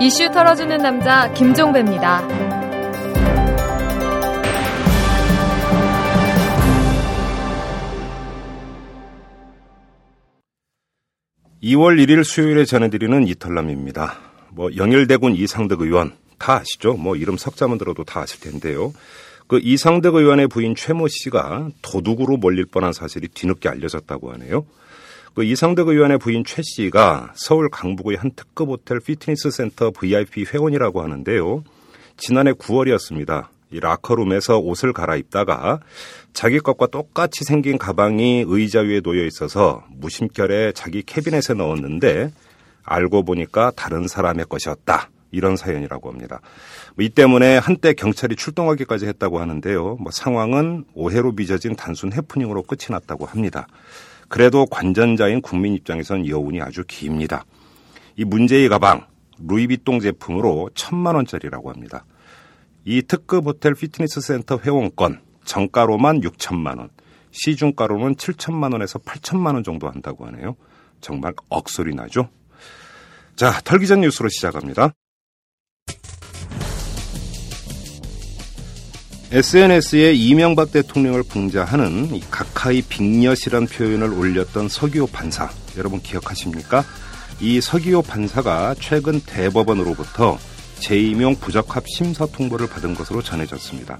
이슈 털어주는 남자 김종배입니다. 2월 1일 수요일에 전해드리는 이털남입니다. 뭐 영일대군 이상득 의원 다 아시죠? 뭐 이름 석자만 들어도 다 아실 텐데요. 그 이상득 의원의 부인 최모 씨가 도둑으로 몰릴 뻔한 사실이 뒤늦게 알려졌다고 하네요. 그 이상득 의원의 부인 최 씨가 서울 강북의 한 특급 호텔 피트니스 센터 VIP 회원이라고 하는데요. 지난해 9월이었습니다. 이 라커룸에서 옷을 갈아입다가 자기 것과 똑같이 생긴 가방이 의자 위에 놓여 있어서 무심결에 자기 캐비넷에 넣었는데 알고 보니까 다른 사람의 것이었다. 이런 사연이라고 합니다. 뭐이 때문에 한때 경찰이 출동하기까지 했다고 하는데요. 뭐 상황은 오해로 빚어진 단순 해프닝으로 끝이 났다고 합니다. 그래도 관전자인 국민 입장에선 여운이 아주 깁니다. 이 문제의 가방 루이비통 제품으로 천만 원짜리라고 합니다. 이 특급 호텔 피트니스 센터 회원권 정가로만 6천만 원, 시중가로는 7천만 원에서 8천만 원 정도 한다고 하네요. 정말 억소리 나죠? 자, 털기 전 뉴스로 시작합니다. SNS에 이명박 대통령을 풍자하는 이 각하의 빅엿이란 표현을 올렸던 서기호 판사. 여러분 기억하십니까? 이 서기호 판사가 최근 대법원으로부터 재임용 부적합 심사 통보를 받은 것으로 전해졌습니다.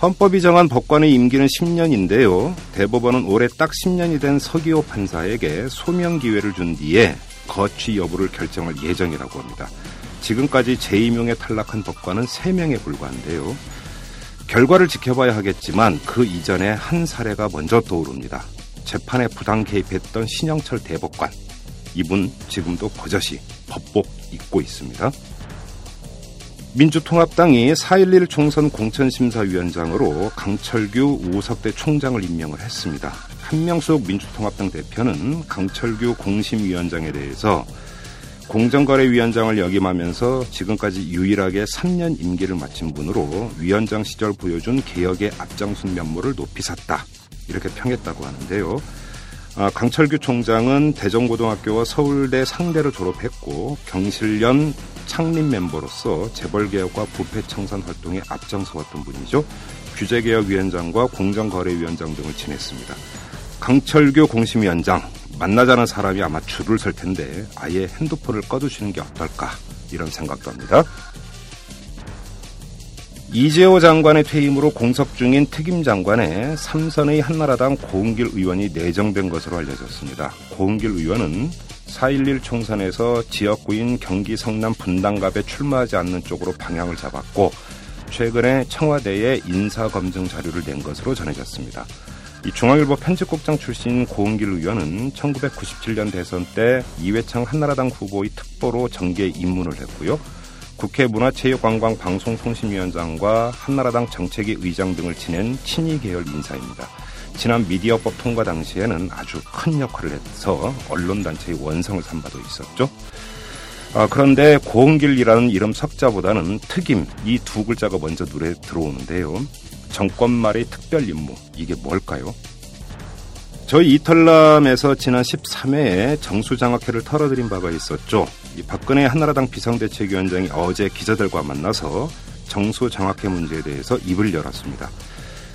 헌법이 정한 법관의 임기는 10년인데요. 대법원은 올해 딱 10년이 된 서기호 판사에게 소명 기회를 준 뒤에 거취 여부를 결정할 예정이라고 합니다. 지금까지 재임용에 탈락한 법관은 3명에 불과한데요. 결과를 지켜봐야 하겠지만 그 이전에 한 사례가 먼저 떠오릅니다. 재판에 부당 개입했던 신영철 대법관. 이분 지금도 버젓이 법복 입고 있습니다. 민주통합당이 4.11 총선 공천심사위원장으로 강철규 우석대 총장을 임명을 했습니다. 한명숙 민주통합당 대표는 강철규 공심위원장에 대해서 공정거래위원장을 역임하면서 지금까지 유일하게 3년 임기를 마친 분으로 위원장 시절 보여준 개혁의 앞장선 면모를 높이 샀다. 이렇게 평했다고 하는데요. 아, 강철규 총장은 대전고등학교와 서울대 상대로 졸업했고 경실련 창립 멤버로서 재벌개혁과 부패청산 활동에 앞장서왔던 분이죠. 규제개혁위원장과 공정거래위원장 등을 지냈습니다. 강철규 공심위원장 만나자는 사람이 아마 줄을 설 텐데 아예 핸드폰을 꺼두시는 게 어떨까 이런 생각도 합니다. 이재호 장관의 퇴임으로 공석 중인 특임 장관에 삼선의 한나라당 고은길 의원이 내정된 것으로 알려졌습니다. 고은길 의원은 4.11 총선에서 지역구인 경기 성남 분당갑에 출마하지 않는 쪽으로 방향을 잡았고 최근에 청와대에 인사검증 자료를 낸 것으로 전해졌습니다. 이 중앙일보 편집국장 출신 고은길 의원은 1997년 대선 때 이회창 한나라당 후보의 특보로 정계에 입문을 했고요. 국회 문화체육관광방송통신위원장과 한나라당 정책위 의장 등을 지낸 친위 계열 인사입니다. 지난 미디어법 통과 당시에는 아주 큰 역할을 해서 언론단체의 원성을 삼바도 있었죠. 아, 그런데 고은길이라는 이름 석자보다는 특임 이 두 글자가 먼저 눈에 들어오는데요. 정권 말의 특별 임무 이게 뭘까요? 저희 이털남에서 지난 13회에 정수장학회를 털어드린 바가 있었죠. 이 박근혜 한나라당 비상대책위원장이 어제 기자들과 만나서 정수장학회 문제에 대해서 입을 열었습니다.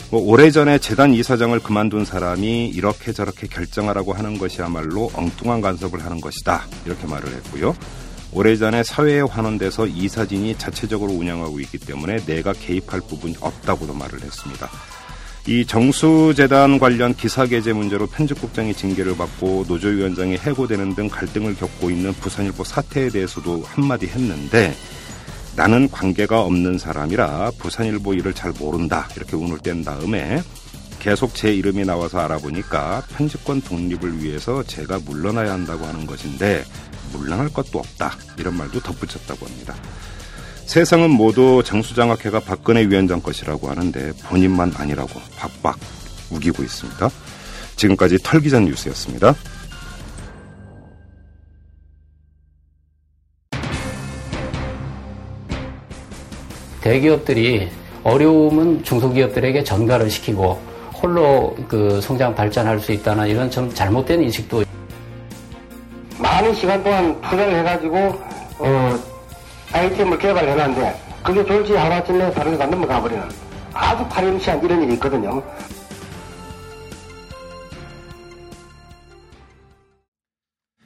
뭐 오래전에 재단 이사장을 그만둔 사람이 이렇게 저렇게 결정하라고 하는 것이야말로 엉뚱한 간섭을 하는 것이다. 이렇게 말을 했고요. 오래전에 사회에 환원돼서 이 사진이 자체적으로 운영하고 있기 때문에 내가 개입할 부분이 없다고도 말을 했습니다. 이 정수재단 관련 기사 게재 문제로 편집국장이 징계를 받고 노조위원장이 해고되는 등 갈등을 겪고 있는 부산일보 사태에 대해서도 한마디 했는데 나는 관계가 없는 사람이라 부산일보 일을 잘 모른다. 이렇게 운을 뗀 다음에 계속 제 이름이 나와서 알아보니까 편집권 독립을 위해서 제가 물러나야 한다고 하는 것인데 물러날 것도 없다. 이런 말도 덧붙였다고 합니다. 세상은 모두 장수장학회가 박근혜 위원장 것이라고 하는데 본인만 아니라고 박박 우기고 있습니다. 지금까지 털기전 뉴스였습니다. 대기업들이 어려움은 중소기업들에게 전가를 시키고 홀로 그 성장 발전할 수 있다는 이런 좀 잘못된 인식도 많은 시간 동안 투자를 해가지고 어, 아이템을 개발해놨는데 그게 졸지 하루아침에 다른 데가 넘어가 버리는 아주 파렴치한 이런 일이 있거든요.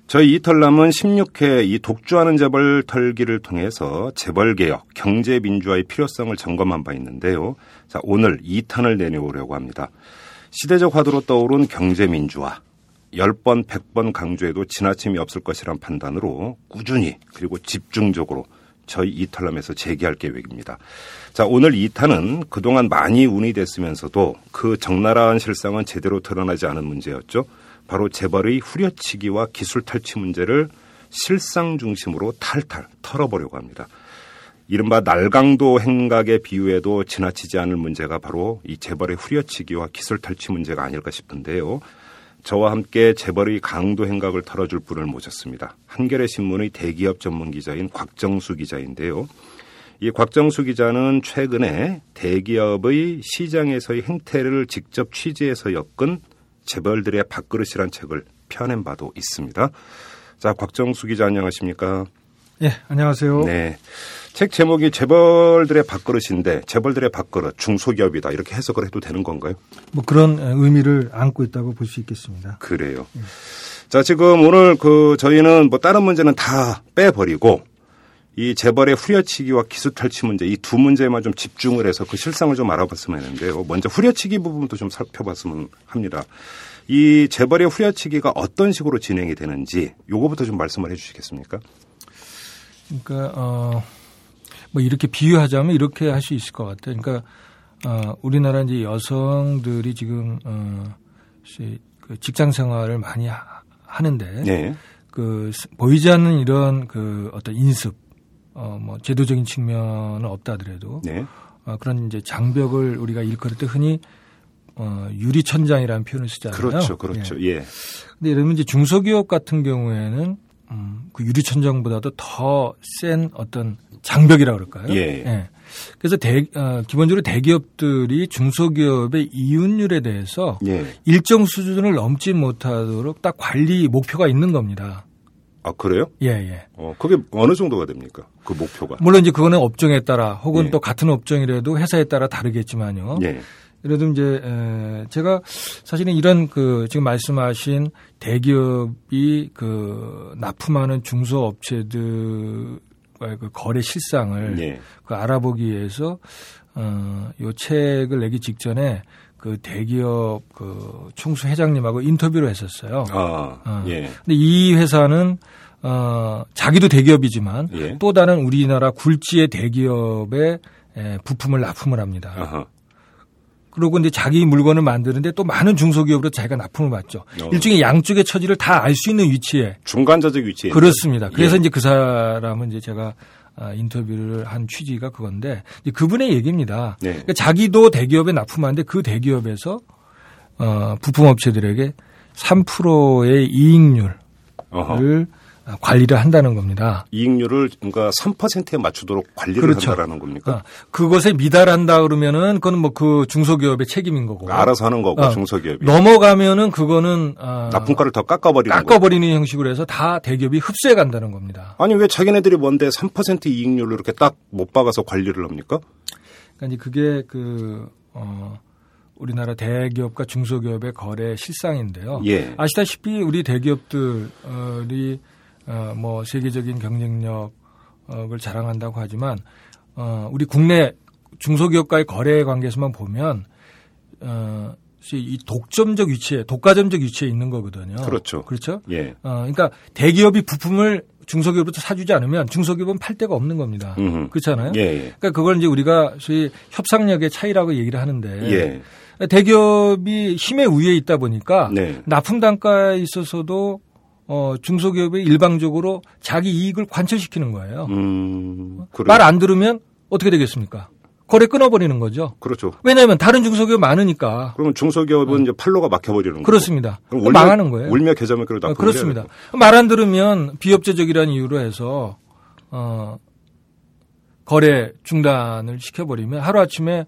저희 이털남은 16회 이 독주하는 재벌 털기를 통해서 재벌 개혁, 경제 민주화의 필요성을 점검한 바 있는데요. 자, 오늘 2탄을 내놓으려고 합니다. 시대적 화두로 떠오른 경제 민주화. 10번, 100번 강조해도 지나침이 없을 것이란 판단으로 꾸준히 그리고 집중적으로 저희 이탈람에서 재개할 계획입니다. 자, 오늘 2탄은 그동안 많이 운이 됐으면서도 그 적나라한 실상은 제대로 드러나지 않은 문제였죠. 바로 재벌의 후려치기와 기술 탈취 문제를 실상 중심으로 탈탈 털어보려고 합니다. 이른바 날강도 행각에 비유해도 지나치지 않을 문제가 바로 이 재벌의 후려치기와 기술 탈취 문제가 아닐까 싶은데요. 저와 함께 재벌의 강도 행각을 털어줄 분을 모셨습니다. 한겨레 신문의 대기업 전문 기자인 곽정수 기자인데요. 이 곽정수 기자는 최근에 대기업의 시장에서의 행태를 직접 취재해서 엮은 재벌들의 밥그릇이란 책을 펴낸 바도 있습니다. 자, 곽정수 기자 안녕하십니까? 예, 안녕하세요. 네. 책 제목이 재벌들의 밥그릇인데 재벌들의 밥그릇 중소기업이다 이렇게 해석을 해도 되는 건가요? 뭐 그런 의미를 안고 있다고 볼 수 있겠습니다. 그래요. 예. 자 지금 오늘 그 저희는 뭐 다른 문제는 다 빼버리고 이 재벌의 후려치기와 기술 탈취 문제 이 두 문제에만 좀 집중을 해서 그 실상을 좀 알아봤으면 했는데요. 먼저 후려치기 부분도 좀 살펴봤으면 합니다. 이 재벌의 후려치기가 어떤 식으로 진행이 되는지 요거부터 좀 말씀을 해 주시겠습니까? 그러니까 어, 뭐 이렇게 비유하자면 이렇게 할 수 있을 것 같아요. 그러니까 어, 우리나라 이제 여성들이 지금 어, 그 직장 생활을 많이 하, 는데 네. 그 보이지 않는 이런 그 어떤 인습 어, 뭐 제도적인 측면은 없다 하더라도 네. 어, 그런 이제 장벽을 우리가 일컬을 때 흔히 어, 유리천장이라는 표현을 쓰잖아요. 그렇죠, 그렇죠. 예. 예. 근데 예를 들면 이제 중소기업 같은 경우에는 음, 그 유리천장보다도 더 센 어떤 장벽이라고 그럴까요? 예. 예. 그래서 대, 어, 기본적으로 대기업들이 중소기업의 이윤율에 대해서 예. 일정 수준을 넘지 못하도록 딱 관리 목표가 있는 겁니다. 아 그래요? 예, 예. 어 그게 어느 정도가 됩니까? 그 목표가? 물론 이제 그거는 업종에 따라 혹은 예. 또 같은 업종이라도 회사에 따라 다르겠지만요. 예. 예를 들면 이제 에, 제가 사실은 이런 그 지금 말씀하신 대기업이 그 납품하는 중소업체들과의 그 거래 실상을 예. 그 알아보기 위해서 어요 책을 내기 직전에 그 대기업 그 총수 회장님하고 인터뷰를 했었어요. 아, 어. 예. 근데 이 회사는 어 자기도 대기업이지만 예. 또 다른 우리나라 굴지의 대기업에 에, 부품을 납품을 합니다. 아하. 그리고 이제 자기 물건을 만드는데 또 많은 중소기업으로 자기가 납품을 받죠. 어. 일종의 양쪽의 처지를 다 알 수 있는 위치에 중간자적 위치에 그렇습니다. 그래서 예. 이제 그 사람은 이제 제가 아, 인터뷰를 한 취지가 그건데 그분의 얘기입니다. 네. 그러니까 자기도 대기업에 납품하는데 그 대기업에서 어, 부품업체들에게 3%의 이익률을 어허. 아, 관리를 한다는 겁니다. 이익률을 그러니까 3%에 맞추도록 관리를 그렇죠. 한다라는 겁니까? 아, 그것에 미달한다 그러면은 그건 뭐 그 중소기업의 책임인 거고. 알아서 하는 거고 어, 중소기업이. 넘어가면은 그거는 아, 납품가를 더 깎아버리는 깎아버리는 거고. 형식으로 해서 다 대기업이 흡수해 간다는 겁니다. 아니 왜 자기네들이 뭔데 3% 이익률을 이렇게 딱 못 박아서 관리를 합니까? 그러니까 이제 그게 그 어. 우리나라 대기업과 중소기업의 거래 실상인데요. 예. 아시다시피 우리 대기업들이 어, 뭐 세계적인 경쟁력을 자랑한다고 하지만 어, 우리 국내 중소기업과의 거래 관계에서만 보면 어, 이 독점적 위치에 독과점적 위치에 있는 거거든요. 그렇죠. 그렇죠. 예. 어, 그러니까 대기업이 부품을 중소기업부터 사주지 않으면 중소기업은 팔 데가 없는 겁니다. 음흠. 그렇잖아요. 예, 예. 그러니까 그걸 이제 우리가 소위 협상력의 차이라고 얘기를 하는데 예. 대기업이 힘의 우위에 있다 보니까 네. 납품 단가에 있어서도 어, 중소기업이 일방적으로 자기 이익을 관철시키는 거예요. 음, 말안 들으면 어떻게 되겠습니까? 거래 끊어버리는 거죠. 그렇죠. 왜냐하면 다른 중소기업 많으니까. 그러면 중소기업은 어. 이제 팔로가 막혀버리는 거죠. 그렇습니다. 울며, 망하는 거예요. 울며 계좌면 그러다. 어, 그렇습니다. 말 안 들으면 비협조적이라는 이유로 해서 어, 거래 중단을 시켜버리면 하루 아침에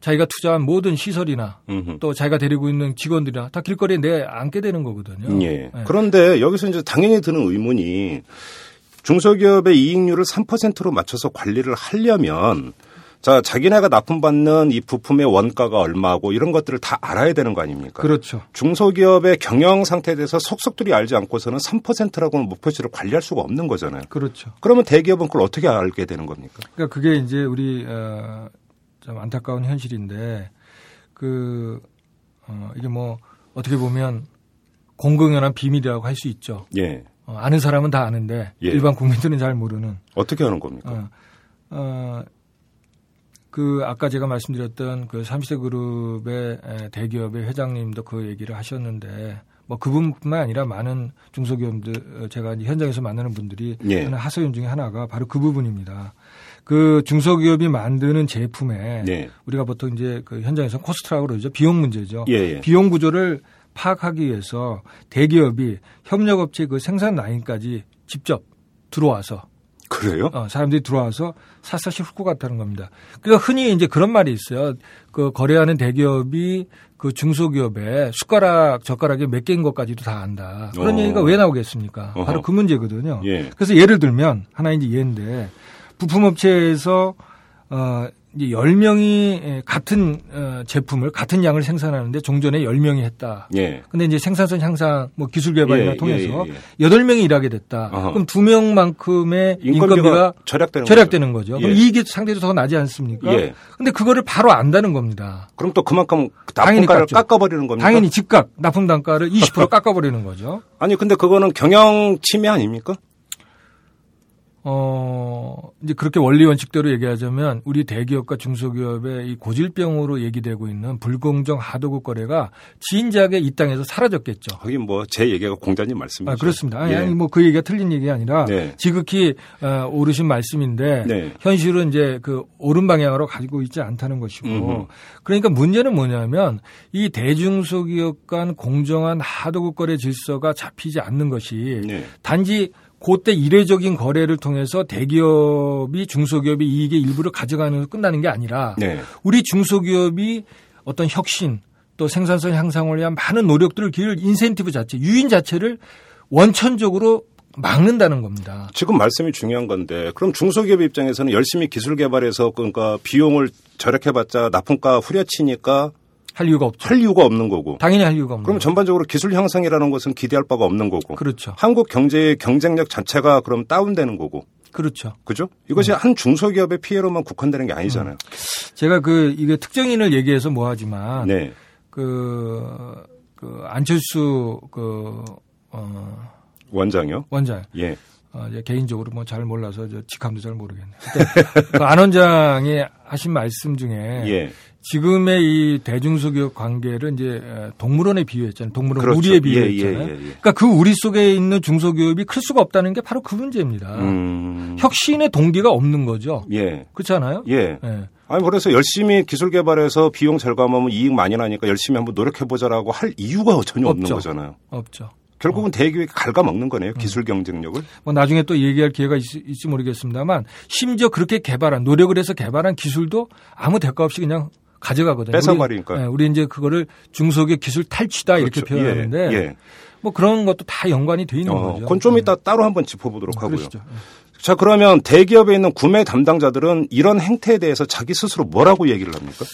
자기가 투자한 모든 시설이나 음흠. 또 자기가 데리고 있는 직원들이나 다 길거리에 내앉게 되는 거거든요. 예. 네. 그런데 여기서 이제 당연히 드는 의문이 중소기업의 이익률을 3%로 맞춰서 관리를 하려면 자, 자기네가 납품받는 이 부품의 원가가 얼마고 이런 것들을 다 알아야 되는 거 아닙니까? 그렇죠. 중소기업의 경영 상태에 대해서 속속들이 알지 않고서는 3%라고는 목표치를 관리할 수가 없는 거잖아요. 그렇죠. 그러면 대기업은 그걸 어떻게 알게 되는 겁니까? 그러니까 그게 이제 우리 어, 좀 안타까운 현실인데 그 어, 이게 뭐 어떻게 보면 공공연한 비밀이라고 할 수 있죠. 예. 어, 아는 사람은 다 아는데 예. 일반 국민들은 잘 모르는. 어떻게 하는 겁니까? 어, 어, 그 아까 제가 말씀드렸던 그 30대 그룹의 에, 대기업의 회장님도 그 얘기를 하셨는데 뭐 그분뿐만 아니라 많은 중소기업들 어, 제가 현장에서 만나는 분들이 예. 하는 하소연 중에 하나가 바로 그 부분입니다. 그 중소기업이 만드는 제품에 네. 우리가 보통 이제 그 현장에서 코스트라고 그러죠. 비용 문제죠. 예, 예. 비용 구조를 파악하기 위해서 대기업이 협력업체 그 생산 라인까지 직접 들어와서 그래요? 어, 사람들이 들어와서 샅샅이 훑고 갔다는 겁니다. 그러니까 흔히 이제 그런 말이 있어요. 그 거래하는 대기업이 그 중소기업에 숟가락, 젓가락이 몇 개인 것까지도 다 안다. 그런 어. 얘기가 왜 나오겠습니까? 어허. 바로 그 문제거든요. 예. 그래서 예를 들면 하나 이제 예인데 부품업체에서 어 이제 10명이 같은 어, 제품을 같은 양을 생산하는데 종전에 10명이 했다. 예. 근데 이제 생산성 향상 뭐 기술 개발이나 예, 통해서 예, 예, 여덟 명이 일하게 됐다. 어허. 그럼 두 명만큼의 인건비가 인건비가 절약되는 절약되는 거죠. 거죠. 그럼 예. 이익이 상대적으로 더 나지 않습니까? 예. 근데 그거를 바로 안다는 겁니다. 그럼 또 그만큼 납품가를 깎죠. 깎아버리는 겁니까? 당연히 즉각 납품 단가를 20% 깎아 버리는 거죠. 아니 근데 그거는 경영 침해 아닙니까? 어, 이제 그렇게 원리 원칙대로 얘기하자면 우리 대기업과 중소기업의 이 고질병으로 얘기되고 있는 불공정 하도급 거래가 진작에 이 땅에서 사라졌겠죠. 하긴 뭐 제 얘기가 공자님 말씀이죠. 아, 그렇습니다. 아니, 예. 아니 뭐 그 얘기가 틀린 얘기가 아니라 네. 지극히 어, 옳으신 말씀인데 네. 현실은 이제 그 옳은 방향으로 가지고 있지 않다는 것이고 음흠. 그러니까 문제는 뭐냐면 이 대중소기업 간 공정한 하도급 거래 질서가 잡히지 않는 것이 네. 단지 그때 이례적인 거래를 통해서 대기업이 중소기업이 이익의 일부를 가져가는 끝나는 게 아니라 네. 우리 중소기업이 어떤 혁신 또 생산성 향상을 위한 많은 노력들을 기울 인센티브 자체, 유인 자체를 원천적으로 막는다는 겁니다. 지금 말씀이 중요한 건데 그럼 중소기업 입장에서는 열심히 기술 개발해서 그러니까 비용을 절약해봤자 납품가 후려치니까 할 이유가 없죠. 할 이유가 없는 거고. 당연히 할 이유가 없는 그럼. 전반적으로 기술 향상이라는 것은 기대할 바가 없는 거고. 그렇죠. 한국 경제의 경쟁력 자체가 그럼 다운되는 거고. 그렇죠. 그죠? 이것이 한 중소기업의 피해로만 국한되는 게 아니잖아요. 제가 그 이게 특정인을 얘기해서 뭐 하지만 네. 그, 그 안철수 그 어, 원장이요? 원장 예. 어, 개인적으로 뭐 잘 몰라서 저 직함도 잘 모르겠네. 그때 그안 원장이 하신 말씀 중에 예. 지금의 이 대중소기업 관계를 이제 동물원에 비유했잖아요. 동물원 그렇죠. 우리에 예, 비유했잖아요. 예, 예, 예. 그러니까 그 우리 속에 있는 중소기업이 클 수가 없다는 게 바로 그 문제입니다. 음. 혁신의 동기가 없는 거죠. 예. 그렇잖아요. 예. 예. 아니 그래서 열심히 기술 개발해서 비용 절감하면 이익 많이 나니까 열심히 한번 노력해 보자라고 할 이유가 전혀 없는 없죠. 거잖아요. 없죠. 결국은 대기업이 갉아먹는 거네요. 음. 기술 경쟁력을. 뭐 나중에 또 얘기할 기회가 있, 지 모르겠습니다만 심지어 그렇게 개발한 노력을 해서 개발한 기술도 아무 대가 없이 그냥 가져가거든요. 뺏어버리니까요. 우리, 예, 우리 이제 그거를 중소기업 기술 탈취다 이렇게 그렇죠. 표현하는데 예, 예. 뭐 그런 것도 다 연관이 돼 있는 어, 거죠. 그건 좀 예. 이따 따로 한번 짚어보도록 하고요. 그러시죠. 예. 자, 그러면 대기업에 있는 구매 담당자들은 이런 행태에 대해서 자기 스스로 뭐라고 얘기를 합니까?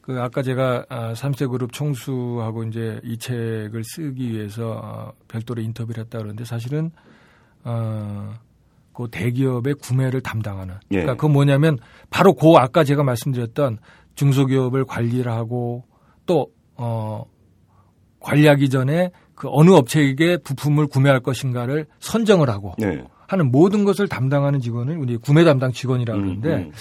그 아까 제가 아, 3세 그룹 총수하고 이제 이 책을 쓰기 위해서 어, 별도로 인터뷰를 했다 그러는데 사실은 어, 그 대기업의 구매를 담당하는 예. 그러니까 그 뭐냐면 바로 그 아까 제가 말씀드렸던 중소기업을 관리를 하고 또 어, 관리하기 전에 그 어느 업체에게 부품을 구매할 것인가를 선정을 하고 네. 하는 모든 것을 담당하는 직원을 우리 구매 담당 직원이라고 그러는데 음,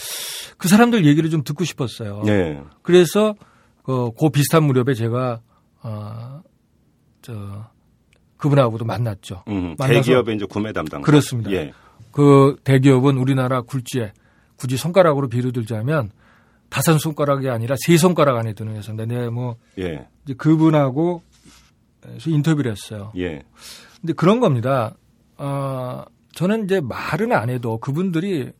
그 사람들 얘기를 좀 듣고 싶었어요. 음. 네. 그래서 그, 그 비슷한 무렵에 제가 어, 저 그분하고도 만났죠. 음, 만나서 대기업의 이제 구매 담당. 그렇습니다. 예. 그 대기업은 우리나라 굴지에 굳이 손가락으로 비를 들자면 다섯 손가락이 아니라 세 손가락 안에 드는 회사인데 내가 뭐 예. 이제 그분하고 인터뷰를 했어요. 예. 근데 그런 겁니다. 어, 저는 이제 말은 안 해도 그분들이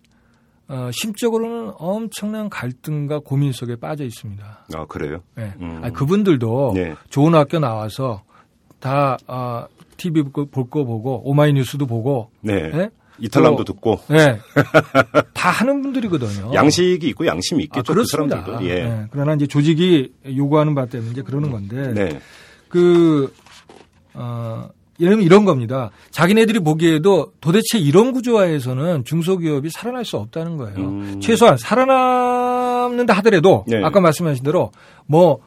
어, 심적으로는 엄청난 갈등과 고민 속에 빠져 있습니다. 아, 그래요? 네. 음. 아니, 그분들도 네. 좋은 학교 나와서 다 어, TV 볼 거 보고 오마이뉴스도 보고 네. 네? 이탈남도 또- 듣고 네. 다 하는 분들이거든요. 양식이 있고 양심이 아, 있겠죠. 그 그렇습니다. 사람들도. 예. 네. 그러나 이제 조직이 요구하는 바 때문에 이제 그러는 건데 네. 그, 어, 예를 들면 이런 겁니다. 자기네들이 보기에도 도대체 이런 구조화에서는 중소기업이 살아날 수 없다는 거예요. 음. 최소한 살아남는다 하더라도 네. 아까 말씀하신 대로 뭐,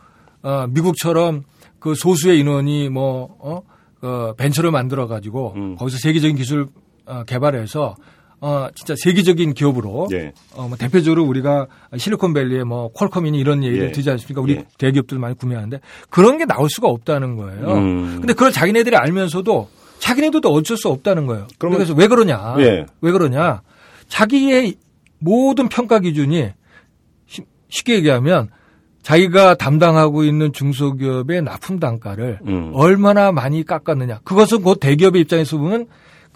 어, 미국처럼 그 소수의 인원이 뭐, 어, 어, 벤처를 만들어 가지고 음. 거기서 세계적인 기술 어, 개발해서 어, 진짜 세계적인 기업으로 예. 어, 뭐 대표적으로 우리가 실리콘밸리에 뭐 퀄컴이니 이런 얘기를 예. 듣지 않습니까? 우리 예. 대기업들 많이 구매하는데 그런 게 나올 수가 없다는 거예요. 음. 근데 그걸 자기네들이 알면서도 자기네들도 어쩔 수 없다는 거예요. 그러면- 그래서 왜 그러냐? 예. 왜 그러냐? 자기의 모든 평가 기준이 쉬- 쉽게 얘기하면 자기가 담당하고 있는 중소기업의 납품 단가를 음. 얼마나 많이 깎았느냐. 그것은 곧 대기업의 입장에서 보면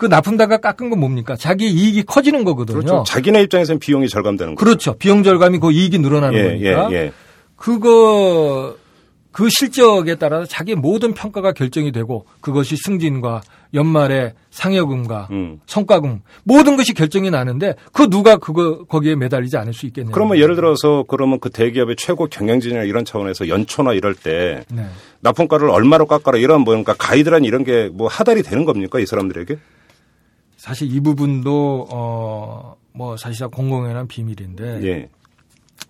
그 납품 단가 깎은 건 뭡니까? 자기 이익이 커지는 거거든요. 그렇죠. 자기네 입장에서는 비용이 절감되는 거죠. 그렇죠. 비용 절감이 그 이익이 늘어나는 예, 거니까. 예, 예. 그거 그 실적에 따라서 자기 모든 평가가 결정이 되고 그것이 승진과 연말에 상여금과 음. 성과금 모든 것이 결정이 나는데 그 누가 그거 거기에 매달리지 않을 수 있겠냐. 그러면 예를 들어서 그러면 그 대기업의 최고 경영진이나 이런 차원에서 연초나 이럴 때 네. 납품가를 얼마로 깎아라 이런 뭔가 가이드란 이런 게 뭐 하달이 되는 겁니까 이 사람들에게? 사실 이 부분도 어 뭐 사실상 공공연한 비밀인데 예,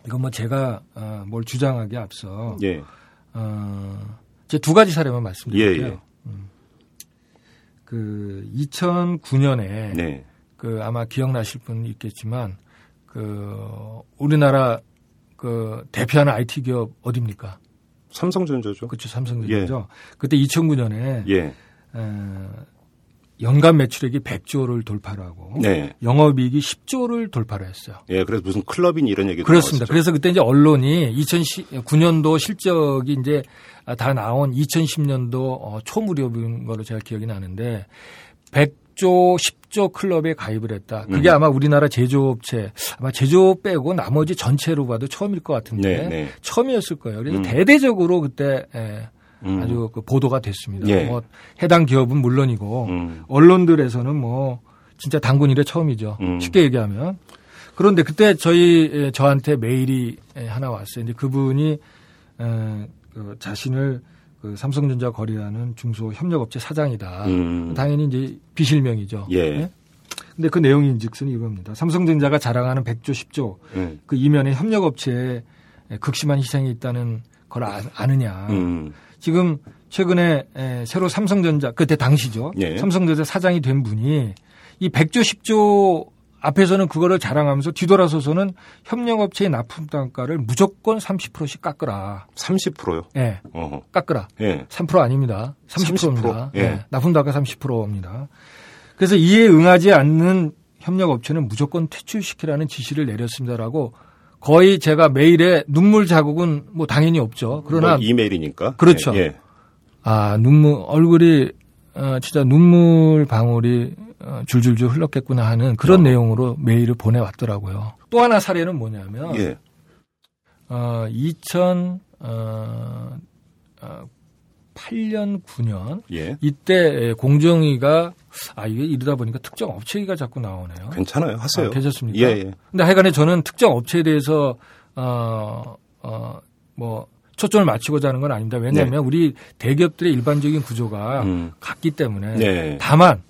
이건 뭐 제가 어, 뭘 주장하기 앞서 예, 어, 제두 가지 사례만 말씀드릴게요. 예, 예. 그 2009년에 네, 그 아마 기억나실 분 있겠지만 그 우리나라 그 대표하는 IT 기업 어디입니까? 삼성전자죠. 그렇죠 삼성전자죠. 그때 2009년에 예, 연간 매출액이 100조를 돌파를 하고 네, 영업이익이 10조를 돌파를 했어요. 예. 그래서 무슨 클럽인 이런 얘기도 그렇습니다. 나왔었죠. 그래서 그때 이제 언론이 2009년도 실적이 이제 다 나온 2010년도 어, 초무렵인 걸로 제가 기억이 나는데 100조, 10조 클럽에 가입을 했다. 그게 음. 아마 우리나라 제조업체 아마 제조업 빼고 나머지 전체로 봐도 처음일 것 같은데 네, 네. 처음이었을 거예요. 그래서 음. 대대적으로 그때 예, 음. 아주 그 보도가 됐습니다. 예. 뭐 해당 기업은 물론이고 음. 언론들에서는 뭐 진짜 당군 이래 처음이죠. 음. 쉽게 얘기하면. 그런데 그때 저희 에, 저한테 메일이 에, 하나 왔어요. 근데 그분이 에, 그 자신을 그 삼성전자 거래하는 중소 협력업체 사장이다. 음. 당연히 이제 비실명이죠. 예. 근데 그 내용인즉슨 이겁니다. 삼성전자가 자랑하는 100조, 10조 음. 그 이면에 협력업체에 극심한 희생이 있다는 걸 아, 아느냐. 음. 지금 최근에 에, 새로 삼성전자 그때 당시죠. 예. 삼성전자 사장이 된 분이 이 100조 10조 앞에서는 그거를 자랑하면서 뒤돌아서서는 협력업체의 납품 단가를 무조건 30%씩 깎으라. 30%요. 예. 어허. 깎으라. 예. 3% 아닙니다. 30%입니다. 30%? 예. 납품 단가 30%입니다. 그래서 이에 응하지 않는 협력업체는 무조건 퇴출시키라는 지시를 내렸습니다라고 거의 제가 메일에 눈물 자국은 뭐 당연히 없죠. 그러나 뭐 이메일이니까. 그렇죠. 예. 예. 아, 눈물, 얼굴이, 어, 진짜 눈물 방울이 어, 줄줄줄 흘렀겠구나 하는 그런 어. 내용으로 메일을 보내왔더라고요. 또 하나 사례는 뭐냐면, 예. 어, 2000, 어, 어, 8년, 9년, 예. 이때 공정위가, 아, 이게 이러다 보니까 특정 업체가 자꾸 나오네요. 괜찮아요. 하세요. 아, 괜찮습니까? 예, 예. 근데 하여간에 저는 특정 업체에 대해서 어, 어, 뭐 초점을 맞추고자 하는 건 아닙니다. 왜냐하면 우리 대기업들의 일반적인 구조가 네. 음. 같기 때문에 네. 다만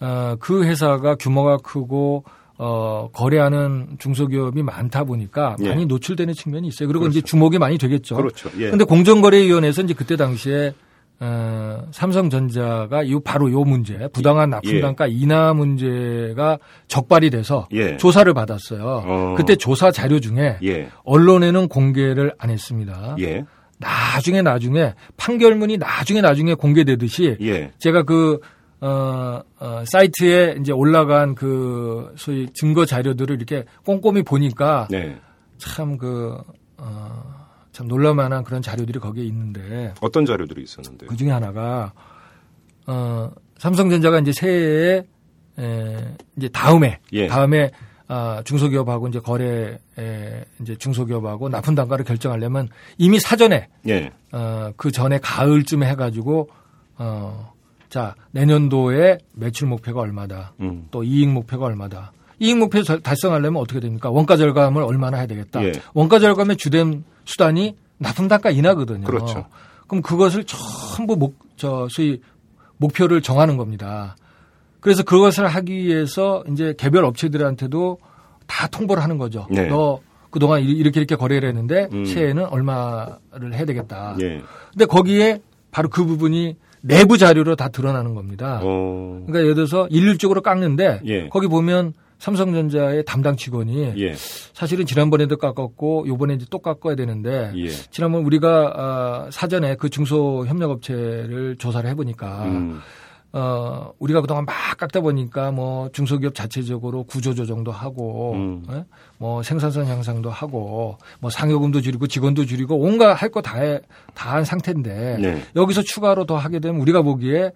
어, 그 회사가 규모가 크고 어, 거래하는 중소기업이 많다 보니까 예. 많이 노출되는 측면이 있어요. 그리고 이제 주목이 많이 되겠죠. 그렇죠. 예. 근데 공정거래위원회에서 이제 그때 당시에 어, 삼성전자가 요 바로 요 문제 부당한 납품 예. 단가 인하 문제가 적발이 돼서 예. 조사를 받았어요. 어. 그때 조사 자료 중에 예. 언론에는 공개를 안 했습니다. 예. 나중에 나중에 판결문이 나중에 나중에 공개되듯이 예. 제가 그 어, 어, 사이트에 이제 올라간 그 소위 증거 자료들을 이렇게 꼼꼼히 보니까 네. 참 그, 어, 참 놀랄만한 그런 자료들이 거기에 있는데 어떤 자료들이 있었는데. 그 중에 하나가, 어, 삼성전자가 이제 새해에, 에, 이제 다음에, 예. 다음에, 아, 중소기업하고 이제 거래 에 이제 중소기업하고 납품 단가를 결정하려면 이미 사전에 예. 어, 그 전에 가을쯤에 해가지고 어, 자 내년도에 매출 목표가 얼마다, 음. 또 이익 목표가 얼마다. 이익 목표 절- 달성하려면 어떻게 됩니까? 원가 절감을 얼마나 해야 되겠다. 예. 원가 절감의 주된 수단이 납품 단가 인하거든요. 그렇죠. 그럼 그것을 전부 목, 저, 소위 목표를 정하는 겁니다. 그래서 그것을 하기 위해서 이제 개별 업체들한테도 다 통보를 하는 거죠. 네. 너 그동안 이- 이렇게 이렇게 거래를 했는데 음. 새해에는 얼마를 해야 되겠다. 예. 근데 거기에 바로 그 부분이 내부 자료로 다 드러나는 겁니다. 어. 그러니까 예를 들어서 일률적으로 깎는데 예. 거기 보면 삼성전자의 담당 직원이 예. 사실은 지난번에도 깎았고 요번에 이제 또 깎아야 되는데 예. 지난번 우리가 아, 사전에 그 중소 협력업체를 조사를 해보니까 음. 어, 우리가 그동안 막 깎다 보니까 뭐 중소기업 자체적으로 구조조정도 하고, 음. 예? 뭐 생산성 향상도 하고, 뭐 상여금도 줄이고 직원도 줄이고 온갖 할 거다다한 상태인데 네. 여기서 추가로 더 하게 되면 우리가 보기에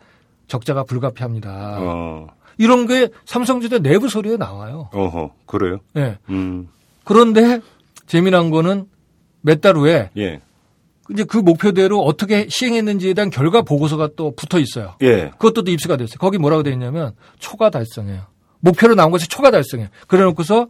적자가 불가피합니다. 어. 이런 게 삼성전자 내부 소리에 나와요. 어허. 그래요? 예. 음. 그런데 재미난 거는 몇 달 후에 예. 이제 그 목표대로 어떻게 시행했는지에 대한 결과 보고서가 또 붙어 있어요. 예. 그것도 또 입수가 됐어요. 거기 뭐라고 되어 있냐면 초과 달성해요. 목표로 나온 것이 초과 달성해요. 그래 놓고서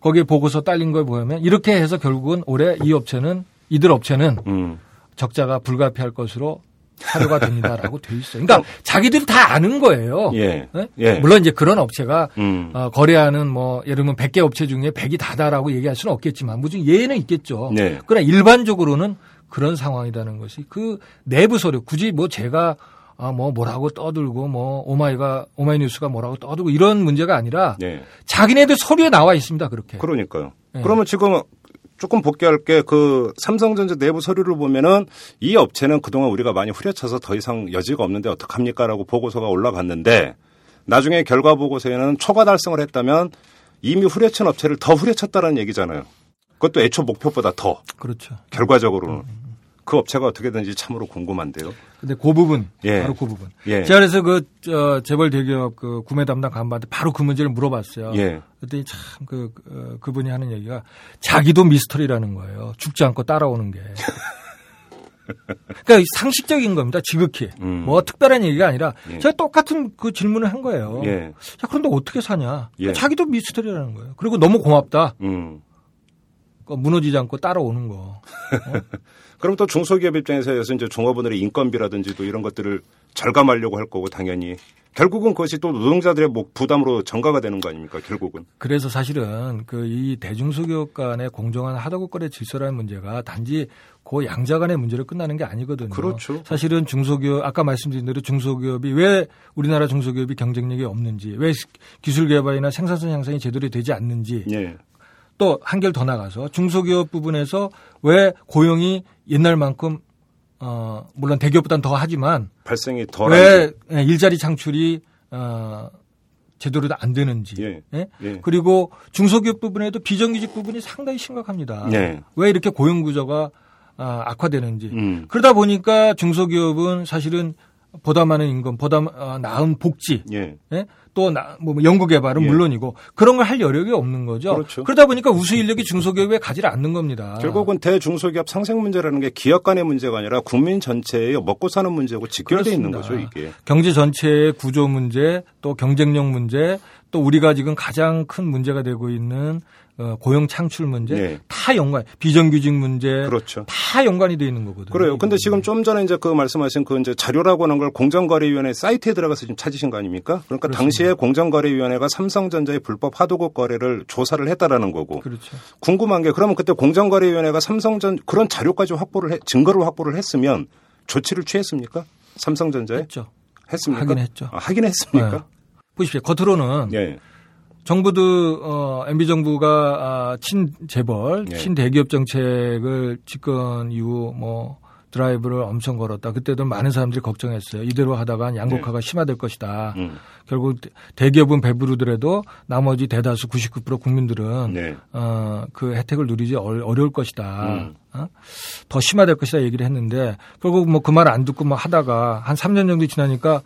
거기에 보고서 딸린 걸 보면 이렇게 해서 결국은 올해 이 업체는 이들 업체는 음. 적자가 불가피할 것으로 사료가 됩니다라고 돼 있어요. 그러니까 자기들이 다 아는 거예요. 예. 예? 예. 물론 이제 그런 업체가 음. 어, 거래하는 뭐 예를 들면 100개 업체 중에 100이 다다라고 얘기할 수는 없겠지만 무슨 예외는 있겠죠. 네. 그러나 일반적으로는 그런 상황이라는 것이 그 내부 서류 굳이 뭐 제가 아, 뭐 뭐라고 떠들고 뭐 오마이가 오마이뉴스가 뭐라고 떠들고 이런 문제가 아니라 네. 자기네들 서류에 나와 있습니다. 그렇게. 그러니까요. 예. 그러면 지금 조금 복귀할 게 그 삼성전자 내부 서류를 보면은 이 업체는 그동안 우리가 많이 후려쳐서 더 이상 여지가 없는데 어떡합니까라고 보고서가 올라갔는데 나중에 결과 보고서에는 초과 달성을 했다면 이미 후려친 업체를 더 후려쳤다는 얘기잖아요. 그것도 애초 목표보다 더 그렇죠. 결과적으로는 그 업체가 어떻게 되는지 참으로 궁금한데요. 근데 그 부분 예. 바로 그 부분. 예. 제가 그래서 그 저, 재벌 대기업 그 구매 담당 간부한테 바로 그 문제를 물어봤어요. 예. 그랬더니 참 그, 어, 그분이 하는 얘기가 자기도 미스터리라는 거예요. 죽지 않고 따라오는 게. 그러니까 상식적인 겁니다. 지극히. 음. 뭐 특별한 얘기가 아니라 예. 제가 똑같은 그 질문을 한 거예요. 예. 자, 그런데 어떻게 사냐? 예. 자기도 미스터리라는 거예요. 그리고 너무 고맙다. 음. 그 무너지지 않고 따라오는 거. 그럼 또 중소기업 입장에서 이제 종업원들의 인건비라든지 또 이런 것들을 절감하려고 할 거고 당연히 결국은 그것이 또 노동자들의 뭐 부담으로 전가가 되는 거 아닙니까 결국은 그래서 사실은 그 이 대중소기업 간의 공정한 하도급 거래 질서라는 문제가 단지 그 양자 간의 문제로 끝나는 게 아니거든요. 그렇죠. 사실은 중소기업 아까 말씀드린 대로 중소기업이 왜 우리나라 중소기업이 경쟁력이 없는지 왜 기술 개발이나 생산성 향상이 제대로 되지 않는지 예. 또 한결 더 나가서 중소기업 부분에서 왜 고용이 옛날만큼 어 물론 대기업보다는 더 하지만 발생이 덜왜 예, 일자리 창출이 어 제대로 안 되는지 예. 예? 예. 그리고 중소기업 부분에도 비정규직 부분이 상당히 심각합니다. 네. 왜 이렇게 고용 구조가 아, 악화되는지 음. 그러다 보니까 중소기업은 사실은 보다 많은 임금, 보다 어, 나은 복지, 예. 예? 또 나, 뭐 연구 개발은 예. 물론이고 그런 걸 할 여력이 없는 거죠. 그렇죠. 러다 보니까 우수 인력이 중소기업에 가지를 않는 겁니다. 결국은 대중소기업 상생 문제라는 게 기업 간의 문제가 아니라 국민 전체의 먹고 사는 문제하고 직결돼 있는 거죠. 이게. 경제 전체의 구조 문제, 또 경쟁력 문제, 또 우리가 지금 가장 큰 문제가 되고 있는 어, 고용 창출 문제 네. 다 연관, 비정규직 문제 그렇죠. 다 연관이 돼 있는 거거든요. 그래요. 근데 지금 좀 전에 이제 그 말씀하신 그 이제 자료라고 하는 걸 공정거래위원회 사이트에 들어가서 지금 찾으신 거 아닙니까? 그러니까 당시에 공정거래위원회가 삼성전자의 불법 하도급 거래를 조사를 했다라는 거고. 그렇죠. 궁금한 게 그러면 그때 공정거래위원회가 삼성전 그런 자료까지 확보를 해, 증거를 확보를 했으면 조치를 취했습니까? 삼성전자에 했죠. 했습니까? 하긴 했죠. 아, 하긴 했습니까? 네. 보십시오. 겉으로는 예. 정부도 어, MB 정부가 아, 친 재벌, 네. 친 대기업 정책을 집권 이후 뭐 드라이브를 엄청 걸었다. 그때도 많은 사람들이 걱정했어요. 이대로 하다가 양극화가 심화될 것이다. 네. 음. 결국 대- 대기업은 배부르더라도 나머지 대다수 99% 국민들은 네. 어, 그 혜택을 누리지 어- 어려울 것이다. 음. 어? 더 심화될 것이다 얘기를 했는데 결국 뭐 그 말 안 듣고 뭐 하다가 한 3년 정도 지나니까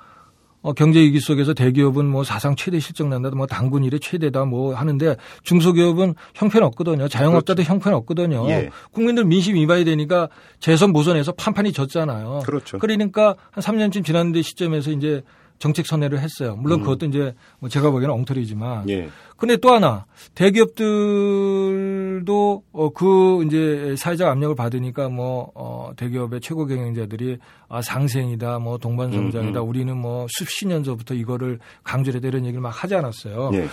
어, 경제 위기 속에서 대기업은 뭐 사상 최대 실적 난다, 뭐 당군 일의 최대다 뭐 하는데 중소기업은 형편 없거든요. 자영업자도 그렇죠. 형편 없거든요. 예. 국민들 민심 이봐야 되니까 재선 보선에서 판판이 졌잖아요. 그렇죠. 그러니까 한 3년쯤 지났는데 시점에서 이제 정책 선회를 했어요. 물론 그것도 이제 뭐 제가 보기에는 엉터리지만. 음. 예. 근데 또 하나 대기업들도 어, 그 이제 사회적 압력을 받으니까 뭐 어, 대기업의 최고 경영자들이 아, 상생이다, 뭐 동반 성장이다, 음, 음. 우리는 뭐 수십 년 전부터 이거를 강조를 해야 이런 얘기를 막 하지 않았어요. 예.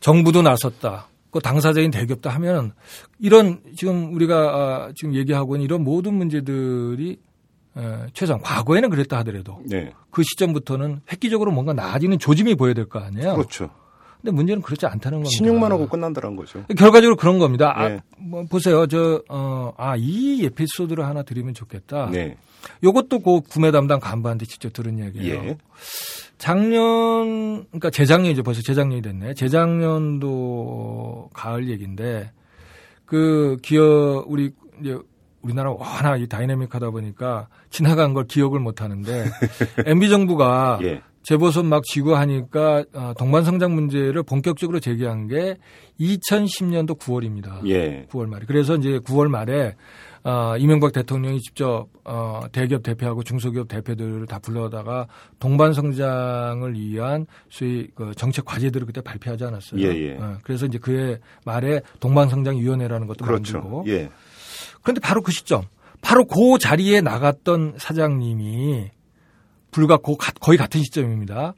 정부도 나섰다. 그 당사자인 대기업도 하면 이런 지금 우리가 아, 지금 얘기하고 있는 이런 모든 문제들이 에, 최소한 과거에는 그랬다 하더라도 네. 그 시점부터는 획기적으로 뭔가 나아지는 조짐이 보여야 될 거 아니에요. 그렇죠. 근데 문제는 그렇지 않다는 겁니다. 신용만 하고 끝난다는 거죠. 결과적으로 그런 겁니다. 아, 네. 뭐 보세요. 저, 어, 아, 이 에피소드를 하나 드리면 좋겠다. 네. 요것도 그 구매 담당 간부한테 직접 들은 얘기예요. 예. 작년, 그러니까 재작년이죠. 벌써 재작년이 됐네. 재작년도 가을 얘기인데 그 기업, 우리, 이제 우리나라 워낙 이 다이내믹하다 보니까 지나간 걸 기억을 못 하는데 MB 정부가 예. 재보선 막 지고 하니까 어, 동반 성장 문제를 본격적으로 제기한 게 2010년도 9월입니다. 예. 9월 말에. 그래서 이제 9월 말에 어, 이명박 대통령이 직접 어, 대기업 대표하고 중소기업 대표들을 다 불러다가 동반 성장을 위한 소위 그 정책 과제들을 그때 발표하지 않았어요. 예, 예. 어, 그래서 이제 그해 말에 동반 성장 위원회라는 것도 그렇죠. 만들고. 예. 그런데 바로 그 시점, 바로 그 자리에 나갔던 사장님이 불과 그 가- 거의 같은 시점입니다.